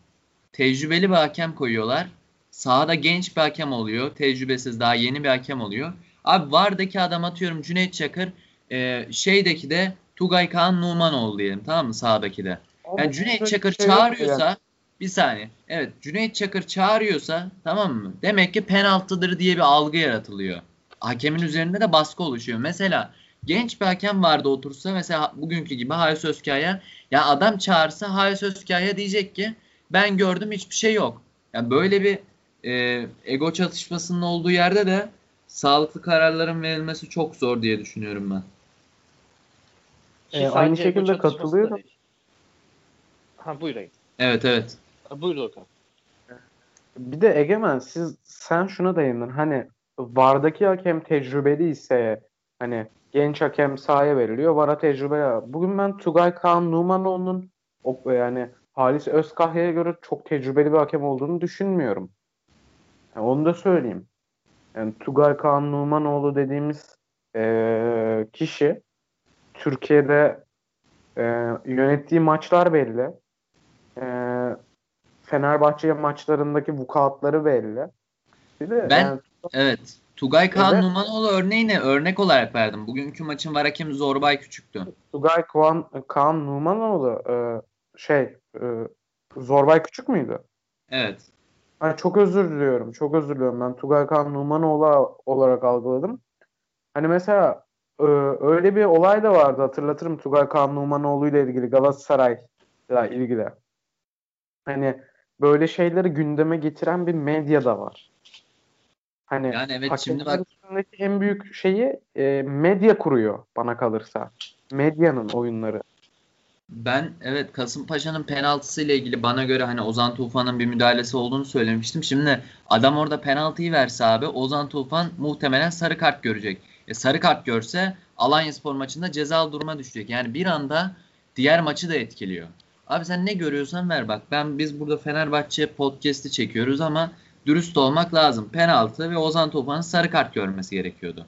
[SPEAKER 2] tecrübeli bir hakem koyuyorlar. Sahada genç bir hakem oluyor. Tecrübesiz daha yeni bir hakem oluyor. Abi VAR'daki adam atıyorum Cüneyt Çakır. E, şeydeki de Tugay Kaan Numanoğlu diyelim tamam mı sağdaki de. Yani Cüneyt Çakır şey çağırıyorsa yani. bir saniye. Evet Cüneyt Çakır çağırıyorsa tamam mı? Demek ki penaltıdır diye bir algı yaratılıyor. Hakemin üzerinde de baskı oluşuyor. Mesela genç bir hakem vardı otursa mesela bugünkü gibi Halis Özkaya ya adam çağırsa Halis Özkaya diyecek ki ben gördüm hiçbir şey yok. Yani böyle bir e, ego çatışmasının olduğu yerde de sağlıklı kararların verilmesi çok zor diye düşünüyorum ben.
[SPEAKER 1] Ee, aynı şekilde katılıyorum.
[SPEAKER 3] Ha buyurayım.
[SPEAKER 2] Evet evet.
[SPEAKER 3] Buyur Okan.
[SPEAKER 1] Bir de Egemen siz sen şuna dayandın. Hani VAR'daki hakem tecrübeli ise hani genç hakem sahaya veriliyor. VAR'a tecrübe. Bugün ben Tugay Kaan Numanoğlu'nun yani Halis Özkahya'ya göre çok tecrübeli bir hakem olduğunu düşünmüyorum. Yani onu da söyleyeyim. Yani Tugay Kaan Numanoğlu dediğimiz e, kişi Türkiye'de e, yönettiği maçlar belli. E, Fenerbahçe maçlarındaki vukuatları belli.
[SPEAKER 2] Bir de ben yani, evet Tugay Kaan evet. Numanoğlu örneğine örnek olarak verdim. Bugünkü maçın var hakemi Zorbay Küçük'tü.
[SPEAKER 1] Tugay Kaan, Kaan Numanoğlu e, şey e, Zorbay Küçük müydü?
[SPEAKER 2] Evet.
[SPEAKER 1] Yani çok özür diliyorum. Çok özür diliyorum. Ben Tugay Kaan Numanoğlu olarak algıladım. Hani mesela e, öyle bir olay da vardı hatırlatırım Tugay Kaan Numanoğlu ile ilgili Galatasaray ile ilgili. Hani böyle şeyleri gündeme getiren bir medya da var. Hani
[SPEAKER 2] yani evet şimdi bak
[SPEAKER 1] en büyük şeyi e, medya kuruyor bana kalırsa. Medyanın oyunları.
[SPEAKER 2] Ben evet Kasımpaşa'nın penaltısı ile ilgili bana göre hani Ozan Tufan'ın bir müdahalesi olduğunu söylemiştim. Şimdi adam orada penaltıyı verse abi Ozan Tufan muhtemelen sarı kart görecek. E, sarı kart görse Alanya Spor maçında cezalı duruma düşecek. Yani bir anda diğer maçı da etkiliyor. Abi sen ne görüyorsan ver bak. Ben biz burada Fenerbahçe podcast'i çekiyoruz ama dürüst olmak lazım. Penaltı ve Ozan Tufan'ın sarı kart görmesi gerekiyordu.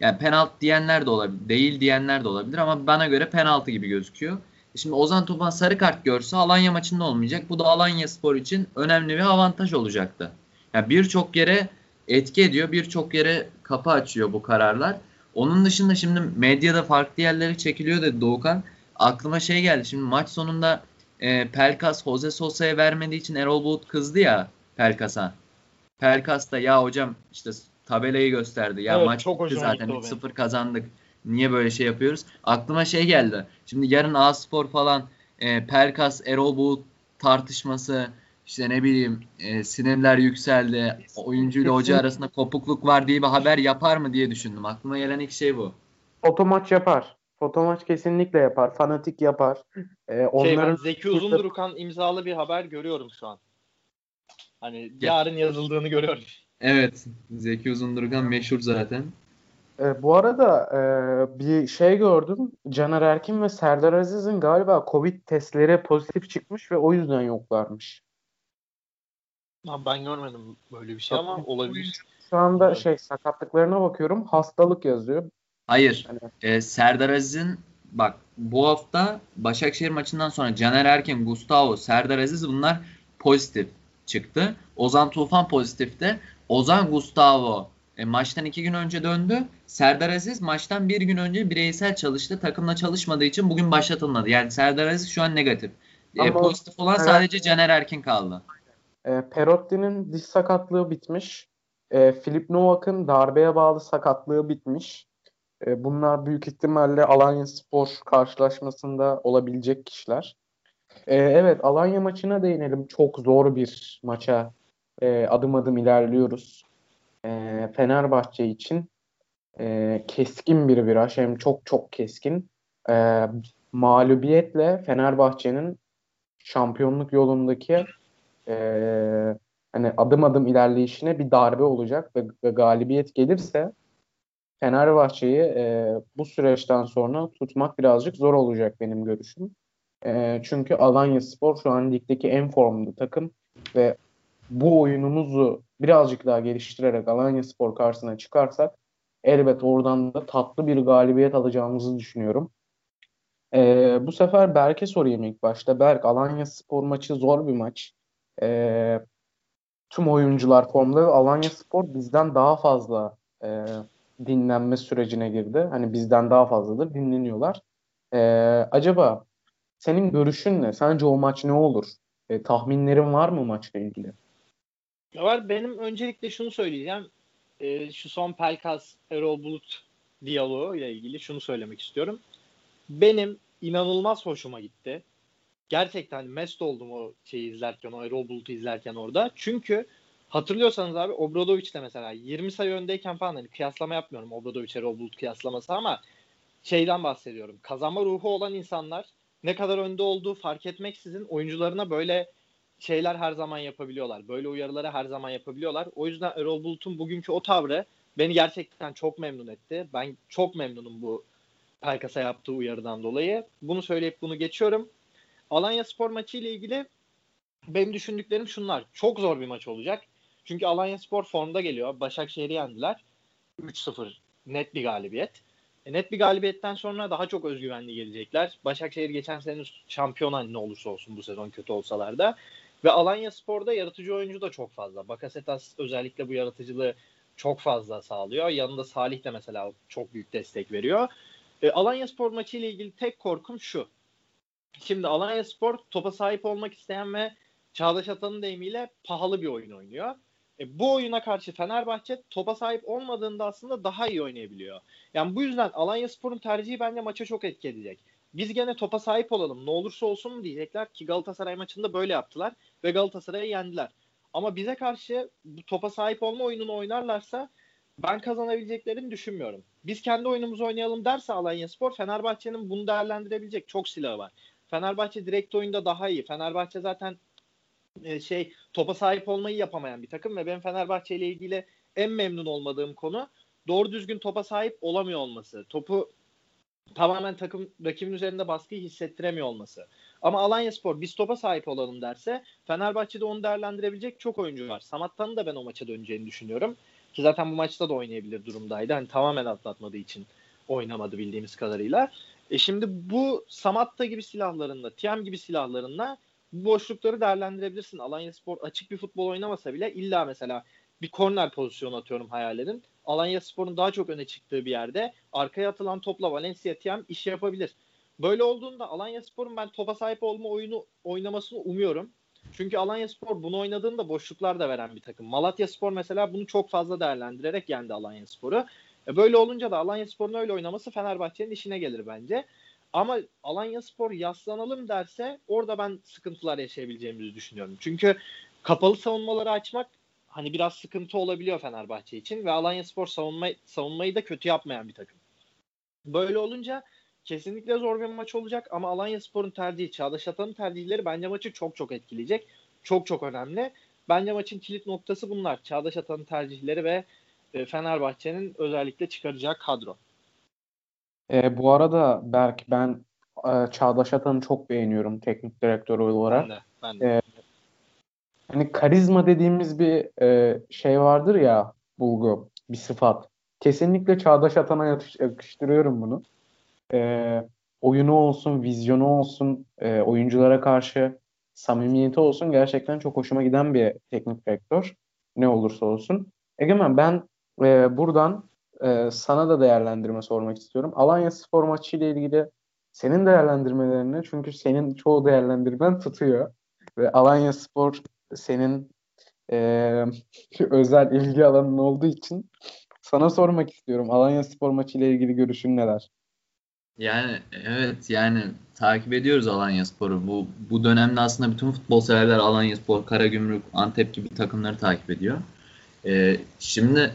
[SPEAKER 2] Yani penaltı diyenler de olabilir, değil diyenler de olabilir ama bana göre penaltı gibi gözüküyor. Şimdi Ozan Tufan sarı kart görse Alanya maçında olmayacak. Bu da Alanya Spor için önemli bir avantaj olacaktı. Yani birçok yere etki ediyor, birçok yere kapı açıyor bu kararlar. Onun dışında şimdi medyada farklı yerlere çekiliyor dedi Doğukan. Aklıma şey geldi. Şimdi maç sonunda e, Pelkas Jose Sosa'ya vermediği için Erol Bulut kızdı ya Pelkas'a. Pelkas da ya hocam işte tabelayı gösterdi. Ya evet, maç çok zaten 3-0 kazandık. Niye böyle şey yapıyoruz? Aklıma şey geldi. Şimdi yarın A-Spor falan e, Pelkas, Erol Bulut tartışması işte ne bileyim e, sinirler yükseldi. Oyuncuyla hoca arasında kopukluk var diye bir haber yapar mı diye düşündüm. Aklıma gelen ilk şey bu.
[SPEAKER 1] Fotomaç yapar. Fotomaç kesinlikle yapar. Fanatik yapar.
[SPEAKER 3] Ee, onların... Şey, Zeki Uzundurukan imzalı bir haber görüyorum şu an. Hani yarın yazıldığını görüyorum.
[SPEAKER 2] Evet. Zeki Uzundurukan meşhur zaten.
[SPEAKER 1] E, bu arada e, bir şey gördüm. Caner Erkin ve Serdar Aziz'in galiba Covid testleri pozitif çıkmış ve o yüzden yoklarmış.
[SPEAKER 3] Abi ben görmedim böyle bir şey ama olabilir.
[SPEAKER 1] Şu anda evet. şey sakatlıklarına bakıyorum. Hastalık yazıyor.
[SPEAKER 2] Hayır. Yani... E, Serdar Aziz'in bak bu hafta Başakşehir maçından sonra Caner Erkin, Gustavo, Serdar Aziz bunlar pozitif çıktı. Ozan Tufan pozitifte. Ozan Gustavo e, maçtan iki gün önce döndü. Serdar Aziz maçtan bir gün önce bireysel çalıştı. Takımla çalışmadığı için bugün başlatılmadı. Yani Serdar Aziz şu an negatif. e, pozitif olan evet. sadece Caner Erkin kaldı.
[SPEAKER 1] E, Perotti'nin diş sakatlığı bitmiş. E, Filip Novak'ın darbeye bağlı sakatlığı bitmiş. E, bunlar büyük ihtimalle Alanya Spor karşılaşmasında olabilecek kişiler. E, evet Alanya maçına değinelim. Çok zor bir maça e, adım adım ilerliyoruz e, Fenerbahçe için e, keskin bir viraj hem çok çok keskin. E, mağlubiyetle Fenerbahçe'nin şampiyonluk yolundaki e, hani adım adım ilerleyişine bir darbe olacak ve, ve galibiyet gelirse Fenerbahçe'yi e, bu süreçten sonra tutmak birazcık zor olacak benim görüşüm. E, çünkü Alanya Spor şu an ligdeki en formlu takım ve bu oyunumuzu birazcık daha geliştirerek Alanya Spor karşısına çıkarsak elbet oradan da tatlı bir galibiyet alacağımızı düşünüyorum. Ee, bu sefer Berk'e sorayım ilk başta. Berk, Alanya Spor maçı zor bir maç. Ee, tüm oyuncular formda Alanya Spor bizden daha fazla e, dinlenme sürecine girdi. Hani bizden daha fazladır dinleniyorlar. Ee, acaba senin görüşün ne? Sence o maç ne olur? E, tahminlerin var mı maçla ilgili?
[SPEAKER 3] Var. Benim öncelikle şunu söyleyeceğim. E, şu son Pelkas, Erol Bulut diyaloğu ile ilgili şunu söylemek istiyorum. Benim inanılmaz hoşuma gitti. Gerçekten mest oldum o şeyi izlerken, o Erol Bulut'u izlerken orada. Çünkü hatırlıyorsanız abi Obradoviç de mesela 20 sayı öndeyken falan hani kıyaslama yapmıyorum Obradoviç Erol Bulut kıyaslaması ama şeyden bahsediyorum. Kazanma ruhu olan insanlar ne kadar önde olduğu fark etmeksizin oyuncularına böyle şeyler her zaman yapabiliyorlar. Böyle uyarıları her zaman yapabiliyorlar. O yüzden Erol Bulut'un bugünkü o tavrı beni gerçekten çok memnun etti. Ben çok memnunum bu Pelkas'a yaptığı uyarıdan dolayı. Bunu söyleyip bunu geçiyorum. Alanya Spor maçı ile ilgili benim düşündüklerim şunlar. Çok zor bir maç olacak. Çünkü Alanya Spor formda geliyor. Başakşehir'i yendiler. 3-0 net bir galibiyet. E, net bir galibiyetten sonra daha çok özgüvenli gelecekler. Başakşehir geçen sene şampiyon ne olursa olsun bu sezon kötü olsalar da. Ve Alanya Spor'da yaratıcı oyuncu da çok fazla. Bakasetas özellikle bu yaratıcılığı çok fazla sağlıyor. Yanında Salih de mesela çok büyük destek veriyor. E, Alanya Spor maçı ile ilgili tek korkum şu. Şimdi Alanya Spor topa sahip olmak isteyen ve Çağdaş Atan'ın deyimiyle pahalı bir oyun oynuyor. E, bu oyuna karşı Fenerbahçe topa sahip olmadığında aslında daha iyi oynayabiliyor. Yani bu yüzden Alanya Spor'un tercihi bence maça çok etki edecek. Biz gene topa sahip olalım ne olursa olsun mu diyecekler ki Galatasaray maçında böyle yaptılar ve Galatasaray'ı yendiler. Ama bize karşı bu topa sahip olma oyununu oynarlarsa ben kazanabileceklerini düşünmüyorum. Biz kendi oyunumuzu oynayalım derse Alanya Spor Fenerbahçe'nin bunu değerlendirebilecek çok silahı var. Fenerbahçe direkt oyunda daha iyi. Fenerbahçe zaten e, şey topa sahip olmayı yapamayan bir takım ve ben Fenerbahçe ile ilgili en memnun olmadığım konu doğru düzgün topa sahip olamıyor olması. Topu tamamen takım rakibin üzerinde baskıyı hissettiremiyor olması. Ama Alanya Spor biz topa sahip olalım derse Fenerbahçe'de onu değerlendirebilecek çok oyuncu var. Samatta'nın da ben o maça döneceğini düşünüyorum. Ki zaten bu maçta da oynayabilir durumdaydı. Hani tamamen atlatmadığı için oynamadı bildiğimiz kadarıyla. E şimdi bu Samatta gibi silahlarında, Tiam gibi silahlarında bu boşlukları değerlendirebilirsin. Alanya Spor açık bir futbol oynamasa bile illa mesela bir korner pozisyonu atıyorum hayal edin. Alanya Spor'un daha çok öne çıktığı bir yerde arkaya atılan topla Valencia Tiam iş yapabilir. Böyle olduğunda Alanya Spor'un ben topa sahip olma oyunu oynamasını umuyorum. Çünkü Alanya Spor bunu oynadığında boşluklar da veren bir takım. Malatya Spor mesela bunu çok fazla değerlendirerek yendi Alanya Spor'u. E böyle olunca da Alanya Spor'un öyle oynaması Fenerbahçe'nin işine gelir bence. Ama Alanya Spor yaslanalım derse orada ben sıkıntılar yaşayabileceğimizi düşünüyorum. Çünkü kapalı savunmaları açmak hani biraz sıkıntı olabiliyor Fenerbahçe için ve Alanya Spor savunma, savunmayı da kötü yapmayan bir takım. Böyle olunca kesinlikle zor bir maç olacak ama Alanya Spor'un tercihi, Çağdaş Atan'ın tercihleri bence maçı çok çok etkileyecek. Çok çok önemli. Bence maçın kilit noktası bunlar. Çağdaş Atan'ın tercihleri ve e, Fenerbahçe'nin özellikle çıkaracağı kadro.
[SPEAKER 1] E, bu arada Berk ben e, Çağdaş Atan'ı çok beğeniyorum teknik direktör olarak. Ben de. Ben de. E, hani karizma dediğimiz bir e, şey vardır ya bulgu, bir sıfat. Kesinlikle Çağdaş Atan'a yakıştırıyorum bunu. E, oyunu olsun, vizyonu olsun, e, oyunculara karşı samimiyeti olsun gerçekten çok hoşuma giden bir teknik direktör. Ne olursa olsun. Egemen ben e, buradan e, sana da değerlendirme sormak istiyorum. Alanya Spor maçı ile ilgili senin değerlendirmelerini çünkü senin çoğu değerlendirmen tutuyor. Ve Alanya Spor senin e, özel ilgi alanın olduğu için sana sormak istiyorum. Alanya Spor maçı ile ilgili görüşün neler?
[SPEAKER 2] Yani evet yani takip ediyoruz Alanya Spor'u. Bu, bu dönemde aslında bütün futbol severler Alanya Spor, Karagümrük, Antep gibi takımları takip ediyor. Ee, şimdi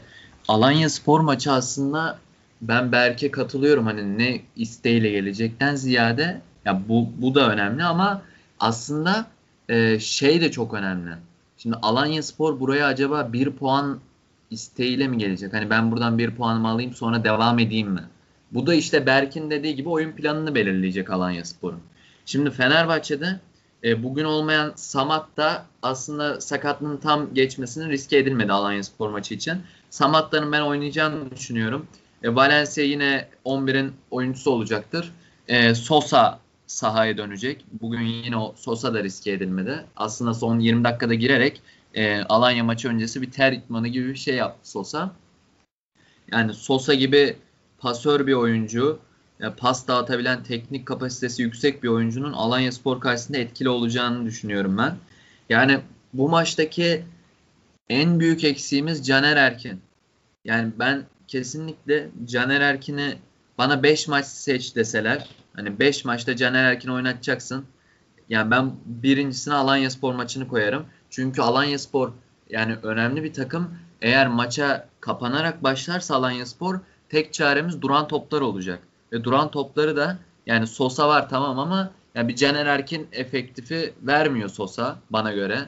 [SPEAKER 2] Alanya Spor maçı aslında ben Berk'e katılıyorum. Hani ne isteğiyle gelecekten ziyade ya bu, bu da önemli ama aslında e, şey de çok önemli. Şimdi Alanya Spor buraya acaba bir puan isteğiyle mi gelecek? Hani ben buradan bir puanımı alayım sonra devam edeyim mi? Bu da işte Berk'in dediği gibi oyun planını belirleyecek Alanya Spor'un. Şimdi Fenerbahçe'de e, bugün olmayan Samat da aslında sakatlığın tam geçmesinin riske edilmedi Alanya Spor maçı için. Samat'ların ben oynayacağını düşünüyorum. E, Valencia yine 11'in oyuncusu olacaktır. E, Sosa sahaya dönecek. Bugün yine o Sosa da riske edilmedi. Aslında son 20 dakikada girerek e, Alanya maçı öncesi bir ter itmanı gibi bir şey yaptı Sosa. Yani Sosa gibi pasör bir oyuncu, pas dağıtabilen teknik kapasitesi yüksek bir oyuncunun Alanya Spor karşısında etkili olacağını düşünüyorum ben. Yani bu maçtaki en büyük eksiğimiz Caner Erkin. Yani ben kesinlikle Caner Erkin'i bana 5 maç seç deseler hani 5 maçta Caner Erkin oynatacaksın. Yani ben birincisine Alanya Spor maçını koyarım. Çünkü Alanya Spor yani önemli bir takım. Eğer maça kapanarak başlarsa Alanya Spor tek çaremiz duran toplar olacak. Ve duran topları da yani Sosa var tamam ama yani bir Caner Erkin efektifi vermiyor Sosa bana göre.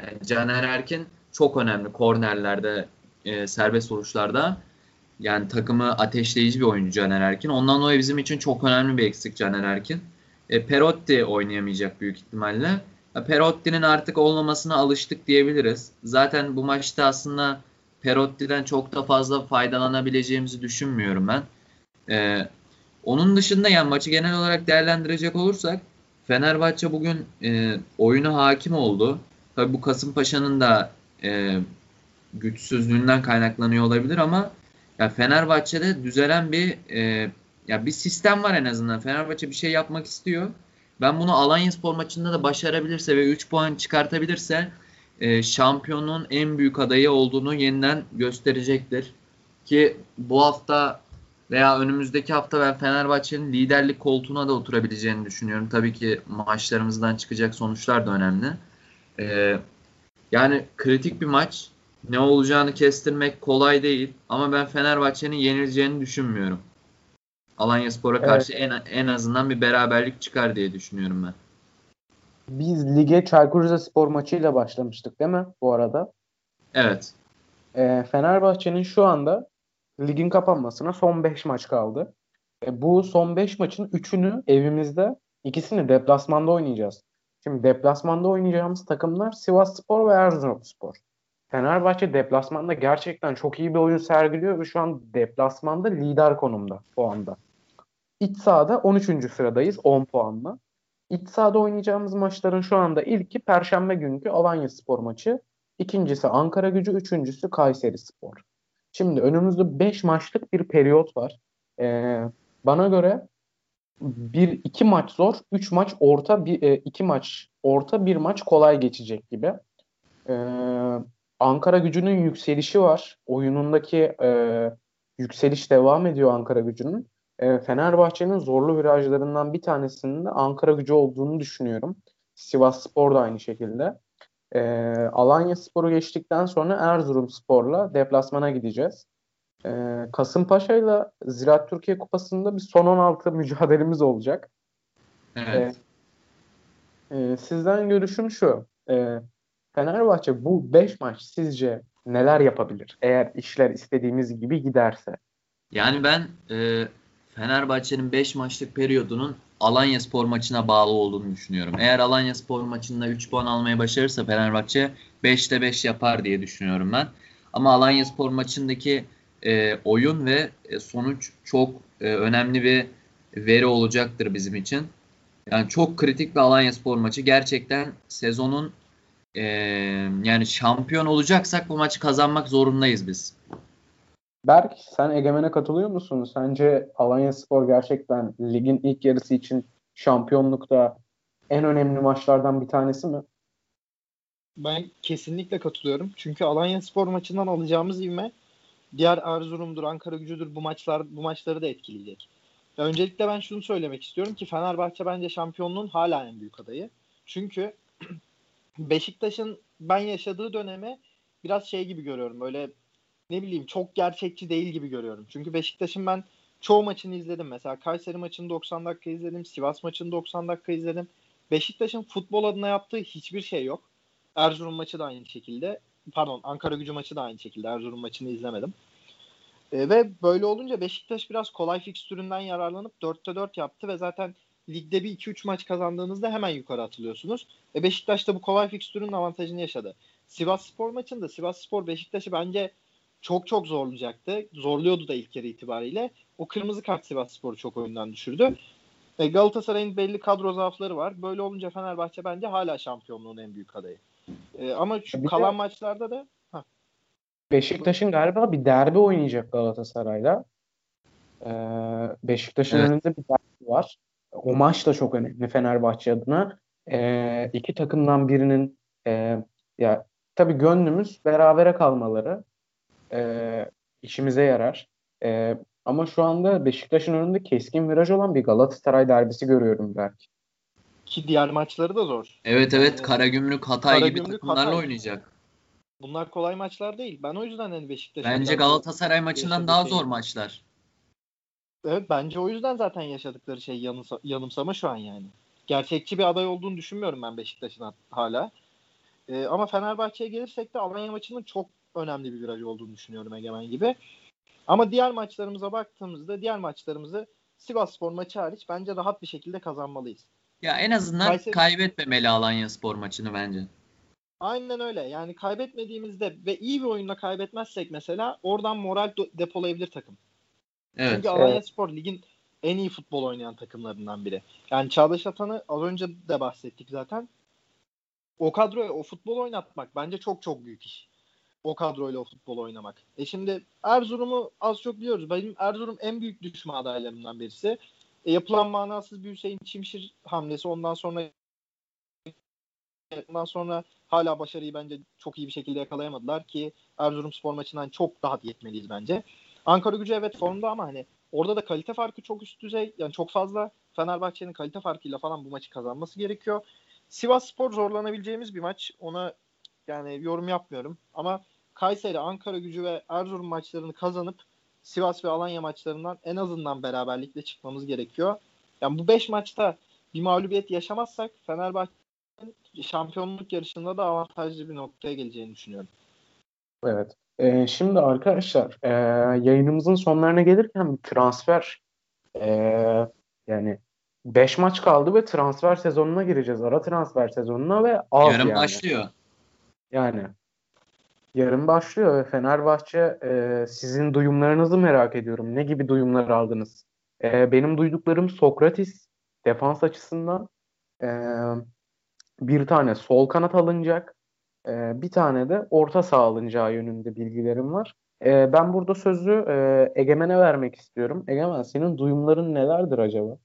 [SPEAKER 2] Yani Caner Erkin çok önemli kornerlerde, e, serbest vuruşlarda. Yani takımı ateşleyici bir oyuncu Caner Erkin. Ondan dolayı bizim için çok önemli bir eksik Caner Erkin. E, Perotti oynayamayacak büyük ihtimalle. E, Perotti'nin artık olmamasına alıştık diyebiliriz. Zaten bu maçta aslında Perotti'den çok da fazla faydalanabileceğimizi düşünmüyorum ben. E, onun dışında yani maçı genel olarak değerlendirecek olursak Fenerbahçe bugün e, oyuna hakim oldu. Tabii bu Kasımpaşa'nın da e, güçsüzlüğünden kaynaklanıyor olabilir ama ya Fenerbahçe'de düzelen bir e, ya bir sistem var en azından. Fenerbahçe bir şey yapmak istiyor. Ben bunu Alanya Spor maçında da başarabilirse ve 3 puan çıkartabilirse e, şampiyonun en büyük adayı olduğunu yeniden gösterecektir. Ki bu hafta veya önümüzdeki hafta ben Fenerbahçe'nin liderlik koltuğuna da oturabileceğini düşünüyorum. Tabii ki maçlarımızdan çıkacak sonuçlar da önemli. Ee, yani kritik bir maç. Ne olacağını kestirmek kolay değil. Ama ben Fenerbahçe'nin yenileceğini düşünmüyorum. Alanya Spor'a karşı evet. en, en azından bir beraberlik çıkar diye düşünüyorum ben.
[SPEAKER 1] Biz lige Çaykur Rizespor maçıyla başlamıştık değil mi bu arada?
[SPEAKER 2] Evet.
[SPEAKER 1] E, Fenerbahçe'nin şu anda ligin kapanmasına son 5 maç kaldı. E, bu son 5 maçın 3'ünü evimizde, ikisini deplasmanda oynayacağız. Şimdi deplasmanda oynayacağımız takımlar Sivas Spor ve Erzurumspor. Fenerbahçe deplasmanda gerçekten çok iyi bir oyun sergiliyor ve şu an deplasmanda lider konumda puanda. İç sahada 13. sıradayız 10 puanla. İç sahada oynayacağımız maçların şu anda ilki Perşembe günkü Alanya Spor maçı. İkincisi Ankara gücü, üçüncüsü Kayseri Spor. Şimdi önümüzde 5 maçlık bir periyot var. Ee, bana göre bir iki maç zor, üç maç orta, bir e, iki maç orta, bir maç kolay geçecek gibi. Ee, Ankara Gücü'nün yükselişi var. Oyunundaki e, yükseliş devam ediyor Ankara Gücü'nün. E, Fenerbahçe'nin zorlu virajlarından bir tanesinin de Ankara Gücü olduğunu düşünüyorum. Sivas Spor da aynı şekilde. E, Alanya Spor'u geçtikten sonra Erzurum Spor'la deplasmana gideceğiz. E, Kasımpaşa ile Ziraat Türkiye Kupası'nda bir son 16 mücadelemiz olacak.
[SPEAKER 2] Evet.
[SPEAKER 1] E, e, sizden görüşüm şu. E, Fenerbahçe bu 5 maç sizce neler yapabilir? Eğer işler istediğimiz gibi giderse.
[SPEAKER 2] Yani ben e, Fenerbahçe'nin 5 maçlık periyodunun Alanya Spor maçına bağlı olduğunu düşünüyorum. Eğer Alanya Spor maçında 3 puan almaya başarırsa Fenerbahçe 5'te 5 yapar diye düşünüyorum ben. Ama Alanya Spor maçındaki e, oyun ve e, sonuç çok e, önemli bir veri olacaktır bizim için. Yani çok kritik bir Alanya Spor maçı. Gerçekten sezonun e, yani şampiyon olacaksak bu maçı kazanmak zorundayız biz.
[SPEAKER 1] Berk sen Egemen'e katılıyor musun? Sence Alanya Spor gerçekten ligin ilk yarısı için şampiyonlukta en önemli maçlardan bir tanesi mi?
[SPEAKER 3] Ben kesinlikle katılıyorum. Çünkü Alanya Spor maçından alacağımız ivme diğer Erzurum'dur, Ankara gücüdür bu maçlar bu maçları da etkileyecek. Ya öncelikle ben şunu söylemek istiyorum ki Fenerbahçe bence şampiyonluğun hala en büyük adayı. Çünkü Beşiktaş'ın ben yaşadığı dönemi biraz şey gibi görüyorum. Böyle ne bileyim çok gerçekçi değil gibi görüyorum. Çünkü Beşiktaş'ın ben çoğu maçını izledim. Mesela Kayseri maçını 90 dakika izledim. Sivas maçını 90 dakika izledim. Beşiktaş'ın futbol adına yaptığı hiçbir şey yok. Erzurum maçı da aynı şekilde. Pardon Ankara gücü maçı da aynı şekilde. Erzurum maçını izlemedim. E, ve böyle olunca Beşiktaş biraz kolay fikstüründen yararlanıp 4'te 4 yaptı ve zaten ligde bir 2-3 maç kazandığınızda hemen yukarı atılıyorsunuz. E Beşiktaş da bu kolay fikstürün avantajını yaşadı. Sivas Spor maçında Sivas Spor Beşiktaş'ı bence çok çok zorlayacaktı. Zorluyordu da ilk yarı itibariyle. O kırmızı kart Sivas Spor'u çok oyundan düşürdü. E, Galatasaray'ın belli kadro zaafları var. Böyle olunca Fenerbahçe bence hala şampiyonluğun en büyük adayı. E, ama şu bir kalan de, maçlarda da
[SPEAKER 1] Beşiktaş'ın galiba bir derbi oynayacak Galatasaray'la. Ee, Beşiktaş'ın evet. önünde bir derbi var. O maç da çok önemli Fenerbahçe adına. Ee, iki takımdan birinin e, ya tabii gönlümüz berabere kalmaları e, işimize yarar. E, ama şu anda Beşiktaş'ın önünde keskin viraj olan bir Galatasaray derbisi görüyorum belki.
[SPEAKER 3] Ki diğer maçları da zor.
[SPEAKER 2] Evet evet Karagümrük Hatay gibi
[SPEAKER 3] Karagümrük,
[SPEAKER 2] takımlarla
[SPEAKER 3] Hatay.
[SPEAKER 2] oynayacak.
[SPEAKER 3] Bunlar kolay maçlar değil. Ben o yüzden hani Beşiktaş
[SPEAKER 2] Bence Galatasaray maçından daha zor maçlar.
[SPEAKER 3] Evet bence o yüzden zaten yaşadıkları şey yanımsa, yanımsama şu an yani. Gerçekçi bir aday olduğunu düşünmüyorum ben Beşiktaş'ın hala. Ee, ama Fenerbahçe'ye gelirsek de Alanya maçının çok önemli bir viraj olduğunu düşünüyorum Egemen gibi. Ama diğer maçlarımıza baktığımızda diğer maçlarımızı Sivas Spor maçı hariç bence rahat bir şekilde kazanmalıyız.
[SPEAKER 2] Ya en azından
[SPEAKER 3] Kayseri-
[SPEAKER 2] kaybetmemeli Alanya Spor maçını bence.
[SPEAKER 3] Aynen öyle. Yani kaybetmediğimizde ve iyi bir oyunla kaybetmezsek mesela oradan moral depolayabilir takım.
[SPEAKER 2] Evet.
[SPEAKER 3] Çünkü Alanya Spor ligin en iyi futbol oynayan takımlarından biri. Yani Çağdaş Atan'ı az önce de bahsettik zaten. O kadroya o futbol oynatmak bence çok çok büyük iş. O kadroyla o futbol oynamak. E şimdi Erzurum'u az çok biliyoruz. Benim Erzurum en büyük düşme adaylarımdan birisi. E yapılan manasız bir Hüseyin Çimşir hamlesi ondan sonra ondan sonra hala başarıyı bence çok iyi bir şekilde yakalayamadılar ki Erzurum spor maçından çok daha yetmeliyiz bence. Ankara gücü evet formda ama hani orada da kalite farkı çok üst düzey. Yani çok fazla Fenerbahçe'nin kalite farkıyla falan bu maçı kazanması gerekiyor. Sivas Spor zorlanabileceğimiz bir maç. Ona yani yorum yapmıyorum. Ama Kayseri, Ankara gücü ve Erzurum maçlarını kazanıp Sivas ve Alanya maçlarından en azından beraberlikle çıkmamız gerekiyor. Yani bu 5 maçta bir mağlubiyet yaşamazsak Fenerbahçe'nin şampiyonluk yarışında da avantajlı bir noktaya geleceğini düşünüyorum.
[SPEAKER 1] Evet. Ee, şimdi arkadaşlar e, yayınımızın sonlarına gelirken transfer e, yani 5 maç kaldı ve transfer sezonuna gireceğiz. Ara transfer sezonuna ve az
[SPEAKER 2] Yarın
[SPEAKER 1] yani.
[SPEAKER 2] başlıyor.
[SPEAKER 1] Yani yarın başlıyor ve Fenerbahçe e, sizin duyumlarınızı merak ediyorum. Ne gibi duyumlar aldınız? E, benim duyduklarım Sokratis defans açısından e, bir tane sol kanat alınacak. E, bir tane de orta saha alınacağı yönünde bilgilerim var. E, ben burada sözü e, Egemen'e vermek istiyorum. Egemen senin duyumların nelerdir acaba?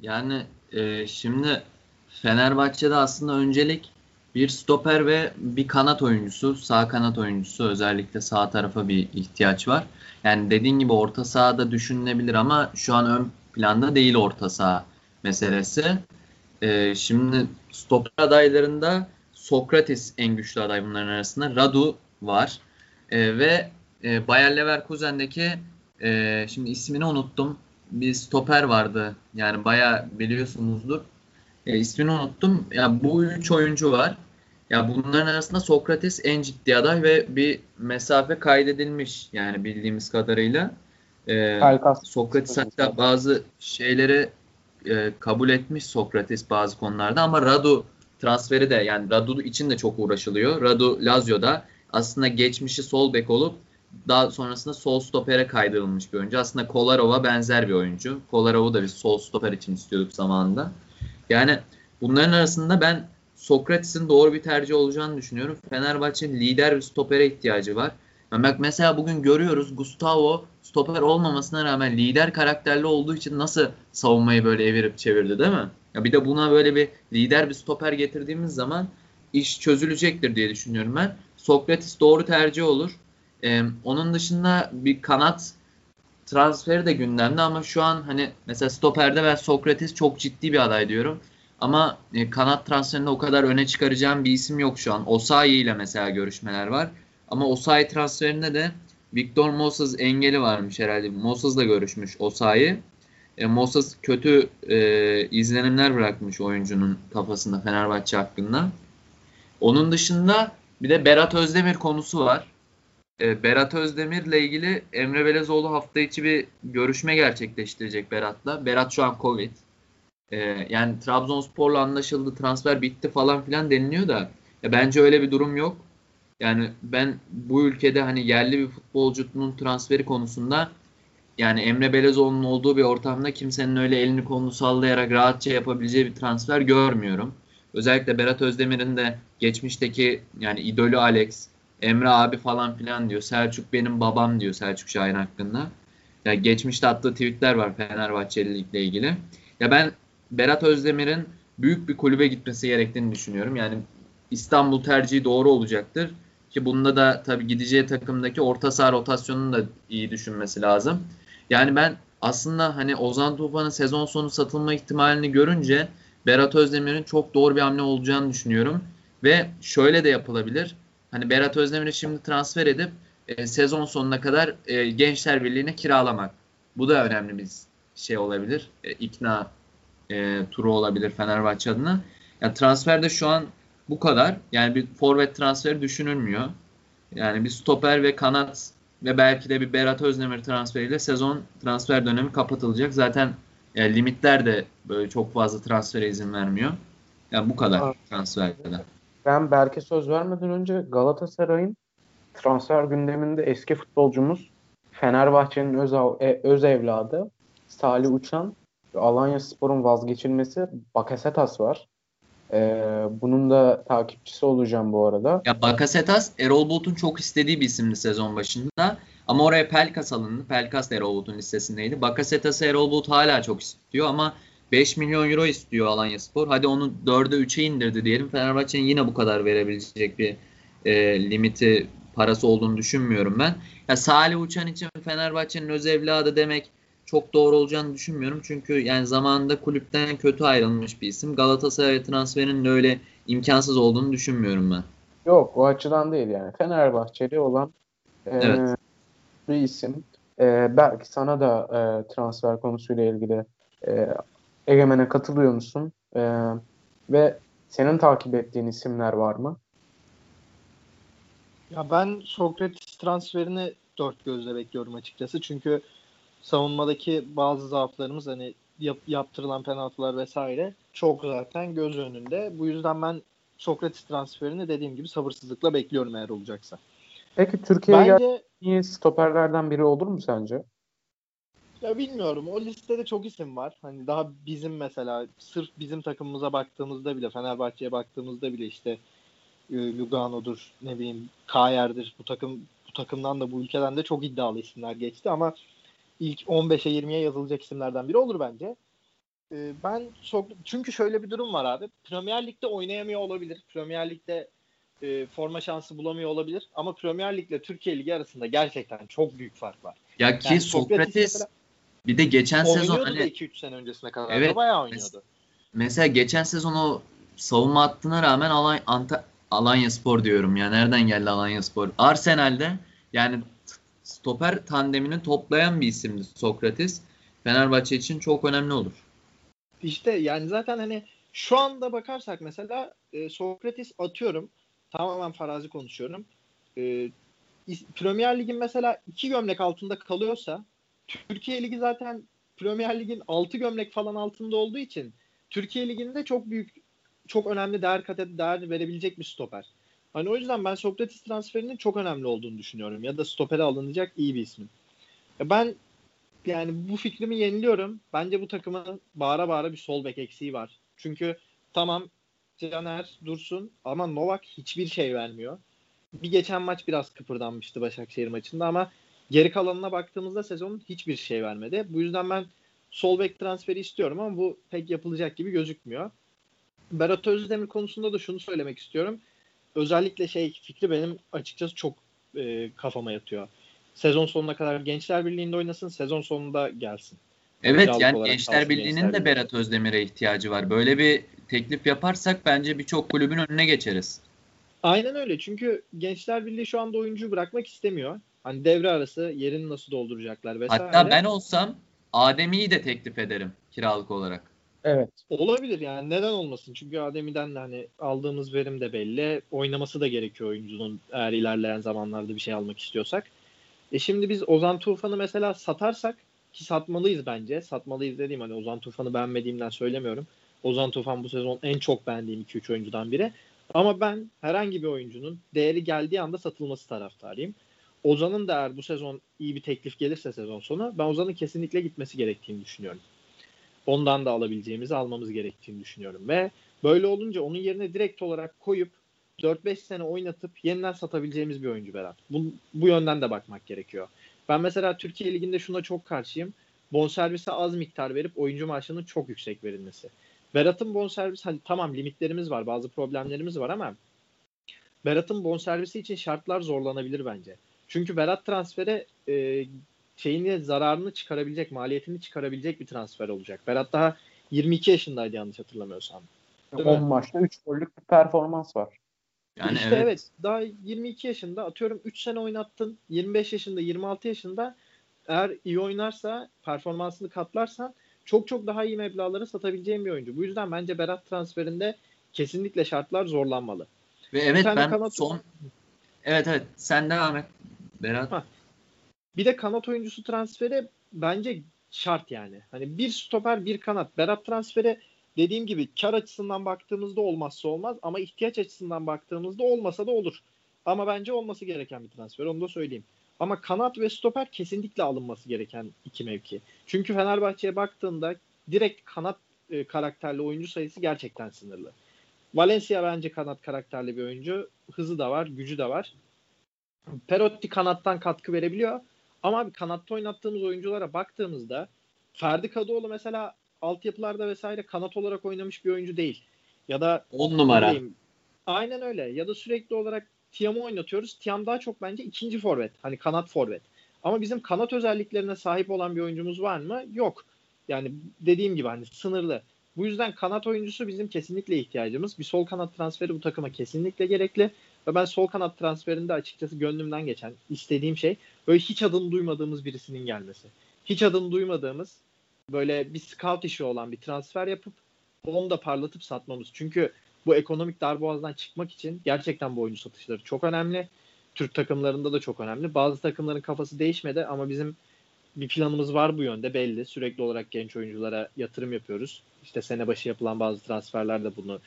[SPEAKER 2] Yani e, şimdi Fenerbahçe'de aslında öncelik bir stoper ve bir kanat oyuncusu, sağ kanat oyuncusu özellikle sağ tarafa bir ihtiyaç var. Yani dediğin gibi orta sahada düşünülebilir ama şu an ön planda değil orta saha meselesi. E, şimdi stoper adaylarında Sokrates en güçlü aday bunların arasında. Radu var. E, ve e, Bayer Leverkusen'deki e, şimdi ismini unuttum. Bir stoper vardı. Yani bayağı biliyorsunuzdur. E, ismini unuttum. Ya bu üç oyuncu var. Ya bunların arasında Sokrates en ciddi aday ve bir mesafe kaydedilmiş yani bildiğimiz kadarıyla. E,
[SPEAKER 1] Pelkas.
[SPEAKER 2] Sokrates hatta bazı şeyleri e, kabul etmiş Sokrates bazı konularda ama Radu transferi de yani Radu için de çok uğraşılıyor. Radu Lazio'da aslında geçmişi sol bek olup daha sonrasında sol stopere kaydırılmış bir oyuncu. Aslında Kolarov'a benzer bir oyuncu. Kolarov'u da biz sol stoper için istiyorduk zamanında. Yani bunların arasında ben Sokrates'in doğru bir tercih olacağını düşünüyorum. Fenerbahçe'nin lider bir stopere ihtiyacı var. Bak mesela bugün görüyoruz Gustavo stoper olmamasına rağmen lider karakterli olduğu için nasıl savunmayı böyle evirip çevirdi değil mi? Ya bir de buna böyle bir lider bir stoper getirdiğimiz zaman iş çözülecektir diye düşünüyorum ben. Sokrates doğru tercih olur. Ee, onun dışında bir kanat transferi de gündemde ama şu an hani mesela stoperde ben Sokrates çok ciddi bir aday diyorum. Ama e, kanat transferinde o kadar öne çıkaracağım bir isim yok şu an. Osayi ile mesela görüşmeler var. Ama Osayi transferinde de Victor Moses engeli varmış herhalde. Moses'la görüşmüş Osayi. E, Moses kötü e, izlenimler bırakmış oyuncunun kafasında Fenerbahçe hakkında. Onun dışında bir de Berat Özdemir konusu var. E, Berat Özdemir'le ilgili Emre Belezoğlu hafta içi bir görüşme gerçekleştirecek Berat'la. Berat şu an Covid. E, yani Trabzonspor'la anlaşıldı, transfer bitti falan filan deniliyor da ya bence öyle bir durum yok. Yani ben bu ülkede hani yerli bir futbolcunun transferi konusunda yani Emre Belezoğlu'nun olduğu bir ortamda kimsenin öyle elini kolunu sallayarak rahatça yapabileceği bir transfer görmüyorum. Özellikle Berat Özdemir'in de geçmişteki yani idolü Alex, Emre abi falan filan diyor. Selçuk benim babam diyor Selçuk Şahin hakkında. Ya geçmişte attığı tweetler var Fenerbahçelilikle ilgili. Ya ben Berat Özdemir'in büyük bir kulübe gitmesi gerektiğini düşünüyorum. Yani İstanbul tercihi doğru olacaktır. Ki bunda da tabii gideceği takımdaki orta saha rotasyonunu da iyi düşünmesi lazım. Yani ben aslında hani Ozan Tufan'ın sezon sonu satılma ihtimalini görünce Berat Özdemir'in çok doğru bir hamle olacağını düşünüyorum. Ve şöyle de yapılabilir. Hani Berat Özdemir'i şimdi transfer edip e, sezon sonuna kadar e, Gençler Birliği'ne kiralamak. Bu da önemli bir şey olabilir. E, ikna e, turu olabilir Fenerbahçe adına. Yani transferde şu an bu kadar. Yani bir forvet transferi düşünülmüyor. Yani bir stoper ve kanat ve belki de bir Berat Özdemir transferiyle sezon transfer dönemi kapatılacak. Zaten yani limitler de böyle çok fazla transfere izin vermiyor. Yani bu kadar
[SPEAKER 1] Evet.
[SPEAKER 2] transferde.
[SPEAKER 1] Ben Berke söz vermeden önce Galatasaray'ın transfer gündeminde eski futbolcumuz Fenerbahçe'nin öz, e, öz evladı Salih Uçan Alanya Spor'un vazgeçilmesi Bakasetas var. Ee, bunun da takipçisi olacağım bu arada.
[SPEAKER 2] Ya Bakasetas Erol Bulut'un çok istediği bir isimdi sezon başında. Ama oraya Pelkas alındı. Pelkas da Erol Bulut'un listesindeydi. Bakasetas'ı Erol Bulut hala çok istiyor ama 5 milyon euro istiyor Alanya Spor. Hadi onu 4'e 3'e indirdi diyelim. Fenerbahçe'nin yine bu kadar verebilecek bir e, limiti parası olduğunu düşünmüyorum ben. Ya Salih Uçan için Fenerbahçe'nin öz evladı demek çok doğru olacağını düşünmüyorum. Çünkü yani zamanında kulüpten kötü ayrılmış bir isim. Galatasaray transferinin de öyle imkansız olduğunu düşünmüyorum ben.
[SPEAKER 1] Yok o açıdan değil yani. Fenerbahçeli olan e,
[SPEAKER 2] Evet.
[SPEAKER 1] bir isim. E, belki sana da e, transfer konusuyla ilgili e, Egemen'e katılıyor musun? E, ve senin takip ettiğin isimler var mı?
[SPEAKER 3] Ya ben Sokrates transferini dört gözle bekliyorum açıkçası. Çünkü savunmadaki bazı zaaflarımız hani yap- yaptırılan penaltılar vesaire çok zaten göz önünde. Bu yüzden ben Sokrates transferini dediğim gibi sabırsızlıkla bekliyorum eğer olacaksa.
[SPEAKER 1] Peki Türkiye'ye
[SPEAKER 3] Bence
[SPEAKER 1] geldiği stoperlerden biri olur mu sence?
[SPEAKER 3] ya bilmiyorum o listede çok isim var. Hani daha bizim mesela sırf bizim takımımıza baktığımızda bile Fenerbahçe'ye baktığımızda bile işte e, Lugano'dur ne bileyim Kayer'dir bu takım bu takımdan da bu ülkeden de çok iddialı isimler geçti ama ilk 15'e 20'ye yazılacak isimlerden biri olur bence. E, ben çok çünkü şöyle bir durum var abi. Premier Lig'de oynayamıyor olabilir. Premier Lig'de e, forma şansı bulamıyor olabilir ama Premier Lig ile Türkiye Ligi arasında gerçekten çok büyük fark var.
[SPEAKER 2] Ya ki
[SPEAKER 3] Yani
[SPEAKER 2] Sokrates
[SPEAKER 3] mesela
[SPEAKER 2] bir de geçen sezon hani
[SPEAKER 3] da 2-3 sene öncesine kadar.
[SPEAKER 2] Evet.
[SPEAKER 3] Bayağı oynuyordu.
[SPEAKER 2] Mesela geçen sezon o savunma hattına rağmen Alanya, Anta, Alanya Spor diyorum ya. Nereden geldi Alanya Spor? Arsenal'de yani stoper tandemini toplayan bir isimdi Sokrates. Fenerbahçe için çok önemli olur.
[SPEAKER 3] İşte yani zaten hani şu anda bakarsak mesela e, Sokrates atıyorum. Tamamen farazi konuşuyorum. E, Premier Lig'in mesela iki gömlek altında kalıyorsa Türkiye Ligi zaten Premier Lig'in altı gömlek falan altında olduğu için Türkiye Ligi'nde çok büyük çok önemli değer kat değer verebilecek bir stoper. Hani o yüzden ben Sokrates transferinin çok önemli olduğunu düşünüyorum. Ya da stopere alınacak iyi bir ismin. Ben yani bu fikrimi yeniliyorum. Bence bu takımın bağıra bağıra bir sol bek eksiği var. Çünkü tamam Caner dursun ama Novak hiçbir şey vermiyor. Bir geçen maç biraz kıpırdanmıştı Başakşehir maçında ama geri kalanına baktığımızda sezonun hiçbir şey vermedi. Bu yüzden ben sol bek transferi istiyorum ama bu pek yapılacak gibi gözükmüyor. Berat Özdemir konusunda da şunu söylemek istiyorum. Özellikle şey fikri benim açıkçası çok e, kafama yatıyor. Sezon sonuna kadar Gençler Birliği'nde oynasın, sezon sonunda gelsin.
[SPEAKER 2] Evet
[SPEAKER 3] Kiralık
[SPEAKER 2] yani Gençler Birliği'nin
[SPEAKER 3] Gençler
[SPEAKER 2] de. Berat Özdemir'e ihtiyacı var. Böyle bir teklif yaparsak bence birçok kulübün önüne geçeriz.
[SPEAKER 3] Aynen öyle. Çünkü Gençler Birliği şu anda oyuncuyu bırakmak istemiyor. Hani devre arası yerini nasıl dolduracaklar vesaire.
[SPEAKER 2] Hatta ben olsam Adem'iyi de teklif ederim kiralık olarak.
[SPEAKER 1] Evet.
[SPEAKER 3] Olabilir yani neden olmasın? Çünkü Adem'iden de hani aldığımız verim de belli. Oynaması da gerekiyor oyuncunun eğer ilerleyen zamanlarda bir şey almak istiyorsak. E şimdi biz Ozan Tufan'ı mesela satarsak ki satmalıyız bence. Satmalıyız dediğim hani Ozan Tufan'ı beğenmediğimden söylemiyorum. Ozan Tufan bu sezon en çok beğendiğim 2-3 oyuncudan biri. Ama ben herhangi bir oyuncunun değeri geldiği anda satılması taraftarıyım. Ozan'ın da eğer bu sezon iyi bir teklif gelirse sezon sonu ben Ozan'ın kesinlikle gitmesi gerektiğini düşünüyorum. Ondan da alabileceğimizi almamız gerektiğini düşünüyorum. Ve böyle olunca onun yerine direkt olarak koyup 4-5 sene oynatıp yeniden satabileceğimiz bir oyuncu Berat. Bu, bu yönden de bakmak gerekiyor. Ben mesela Türkiye Ligi'nde şuna çok karşıyım. Bonservise az miktar verip oyuncu maaşının çok yüksek verilmesi. Berat'ın bonservis hani tamam limitlerimiz var, bazı problemlerimiz var ama Berat'ın bonservisi için şartlar zorlanabilir bence. Çünkü Berat transfere e, şeyini zararını çıkarabilecek, maliyetini çıkarabilecek bir transfer olacak. Berat daha 22 yaşındaydı yanlış hatırlamıyorsam.
[SPEAKER 1] 10 maçta 3 gollük bir performans var.
[SPEAKER 3] Yani işte evet. evet daha 22 yaşında atıyorum 3 sene oynattın 25 yaşında 26 yaşında eğer iyi oynarsa performansını katlarsan çok çok daha iyi meblağlara satabileceğin bir oyuncu. Bu yüzden bence Berat transferinde kesinlikle şartlar zorlanmalı.
[SPEAKER 2] Ve evet ben kanat... son Evet evet sen devam et Berat. Ha.
[SPEAKER 3] Bir de kanat oyuncusu transferi bence şart yani. Hani bir stoper bir kanat. Berat transferi dediğim gibi kar açısından baktığımızda olmazsa olmaz ama ihtiyaç açısından baktığımızda olmasa da olur. Ama bence olması gereken bir transfer onu da söyleyeyim. Ama kanat ve stoper kesinlikle alınması gereken iki mevki. Çünkü Fenerbahçe'ye baktığında direkt kanat e, karakterli oyuncu sayısı gerçekten sınırlı. Valencia bence kanat karakterli bir oyuncu. Hızı da var, gücü de var. Perotti kanattan katkı verebiliyor. Ama kanatta oynattığımız oyunculara baktığımızda Ferdi Kadıoğlu mesela altyapılarda vesaire kanat olarak oynamış bir oyuncu değil. Ya da
[SPEAKER 2] 10 numara.
[SPEAKER 3] Diyeyim, aynen öyle. Ya da sürekli olarak Tiam'ı oynatıyoruz. Tiam daha çok bence ikinci forvet. Hani kanat forvet. Ama bizim kanat özelliklerine sahip olan bir oyuncumuz var mı? Yok. Yani dediğim gibi hani sınırlı. Bu yüzden kanat oyuncusu bizim kesinlikle ihtiyacımız. Bir sol kanat transferi bu takıma kesinlikle gerekli. Ve ben sol kanat transferinde açıkçası gönlümden geçen istediğim şey böyle hiç adını duymadığımız birisinin gelmesi. Hiç adını duymadığımız böyle bir scout işi olan bir transfer yapıp onu da parlatıp satmamız. Çünkü bu ekonomik darboğazdan çıkmak için gerçekten bu oyuncu satışları çok önemli. Türk takımlarında da çok önemli. Bazı takımların kafası değişmedi ama bizim bir planımız var bu yönde belli. Sürekli olarak genç oyunculara yatırım yapıyoruz. İşte sene başı yapılan bazı transferler de bunu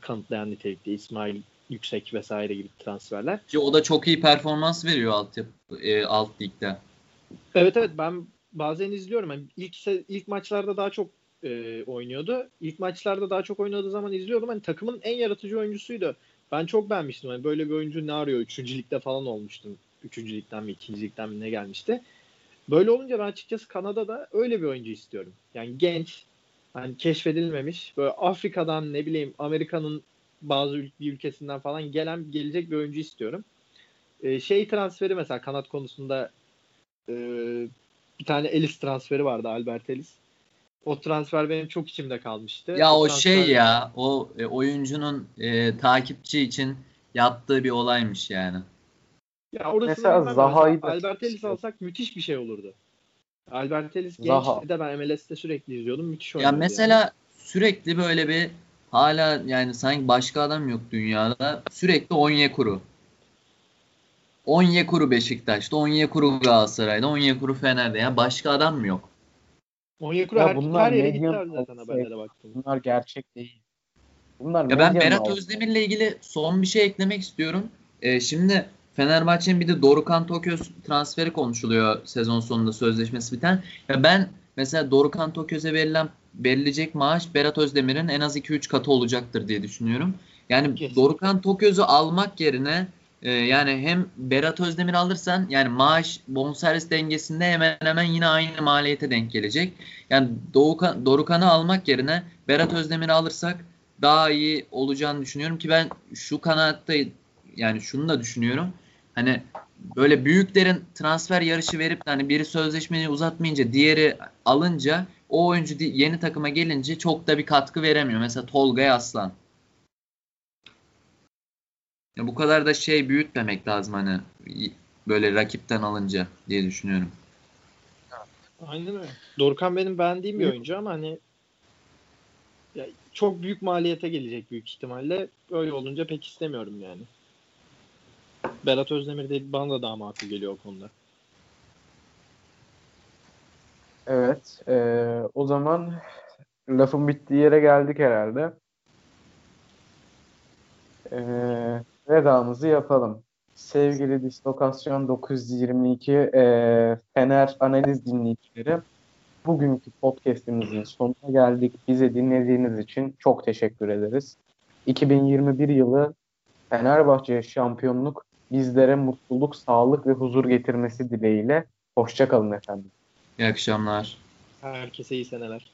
[SPEAKER 3] kanıtlayan nitelikte. İsmail Yüksek vesaire gibi transferler.
[SPEAKER 2] Ki o da çok iyi performans veriyor alt, e, alt ligde.
[SPEAKER 3] Evet evet ben bazen izliyorum. Yani ilk ilk maçlarda daha çok e, oynuyordu. İlk maçlarda daha çok oynadığı zaman izliyordum. Hani takımın en yaratıcı oyuncusuydu. Ben çok beğenmiştim. Hani böyle bir oyuncu ne arıyor? Üçüncü ligde falan olmuştum. Üçüncü ligden mi ikinci ligden mi ne gelmişti. Böyle olunca ben açıkçası Kanada'da öyle bir oyuncu istiyorum. Yani genç, hani keşfedilmemiş, böyle Afrika'dan ne bileyim Amerika'nın bazı ül- bir ülkesinden falan gelen gelecek bir oyuncu istiyorum. Ee, şey transferi mesela kanat konusunda e, bir tane Ellis transferi vardı Albert Ellis. O transfer benim çok içimde kalmıştı.
[SPEAKER 2] Ya
[SPEAKER 3] o,
[SPEAKER 2] o şey ya o e, oyuncunun e, takipçi için yaptığı bir olaymış yani.
[SPEAKER 3] Ya Mesela Zaha'yı Albert Ellis alsak müthiş bir şey olurdu. Albert Ellis gençti de ben MLS'te sürekli izliyordum. Müthiş
[SPEAKER 2] oynadı. Ya mesela yani. sürekli böyle bir hala yani sanki başka adam yok dünyada. Sürekli Onyekuru. Onyekuru Beşiktaş'ta, Onyekuru Galatasaray'da, Onyekuru Fener'de. Ya başka adam mı yok?
[SPEAKER 3] Onyekuru her, bunlar her yere gittiler zaten haberlere baktım.
[SPEAKER 1] Bunlar gerçek değil.
[SPEAKER 2] Bunlar ya ben Berat Özdemir'le ilgili son bir şey eklemek istiyorum. Ee, şimdi Fenerbahçe'nin bir de Dorukan Toköz transferi konuşuluyor sezon sonunda sözleşmesi biten. Ya ben mesela Dorukan Toköz'e verilen verilecek maaş Berat Özdemir'in en az 2-3 katı olacaktır diye düşünüyorum. Yani Kesinlikle. Dorukan Toköz'ü almak yerine e, yani hem Berat Özdemir alırsan yani maaş bonservis dengesinde hemen hemen yine aynı maliyete denk gelecek. Yani Doğukan, Dorukan'ı almak yerine Berat Özdemir'i alırsak daha iyi olacağını düşünüyorum ki ben şu kanatta yani şunu da düşünüyorum. Hani böyle büyüklerin transfer yarışı verip hani biri sözleşmeyi uzatmayınca diğeri alınca o oyuncu yeni takıma gelince çok da bir katkı veremiyor. Mesela Tolga Aslan. Ya bu kadar da şey büyütmemek lazım hani böyle rakipten alınca diye düşünüyorum.
[SPEAKER 3] Aynen öyle. Dorkan benim beğendiğim bir oyuncu ama hani ya çok büyük maliyete gelecek büyük ihtimalle. Öyle olunca pek istemiyorum yani. Berat Özdemir de bana da daha makul geliyor o konuda.
[SPEAKER 1] Evet. E, o zaman lafın bittiği yere geldik herhalde. E, vedamızı yapalım. Sevgili Dislokasyon 922 e, Fener analiz dinleyicileri bugünkü podcastimizin sonuna geldik. Bize dinlediğiniz için çok teşekkür ederiz. 2021 yılı Fenerbahçe şampiyonluk bizlere mutluluk, sağlık ve huzur getirmesi dileğiyle. Hoşçakalın efendim.
[SPEAKER 2] İyi akşamlar.
[SPEAKER 3] Herkese iyi seneler.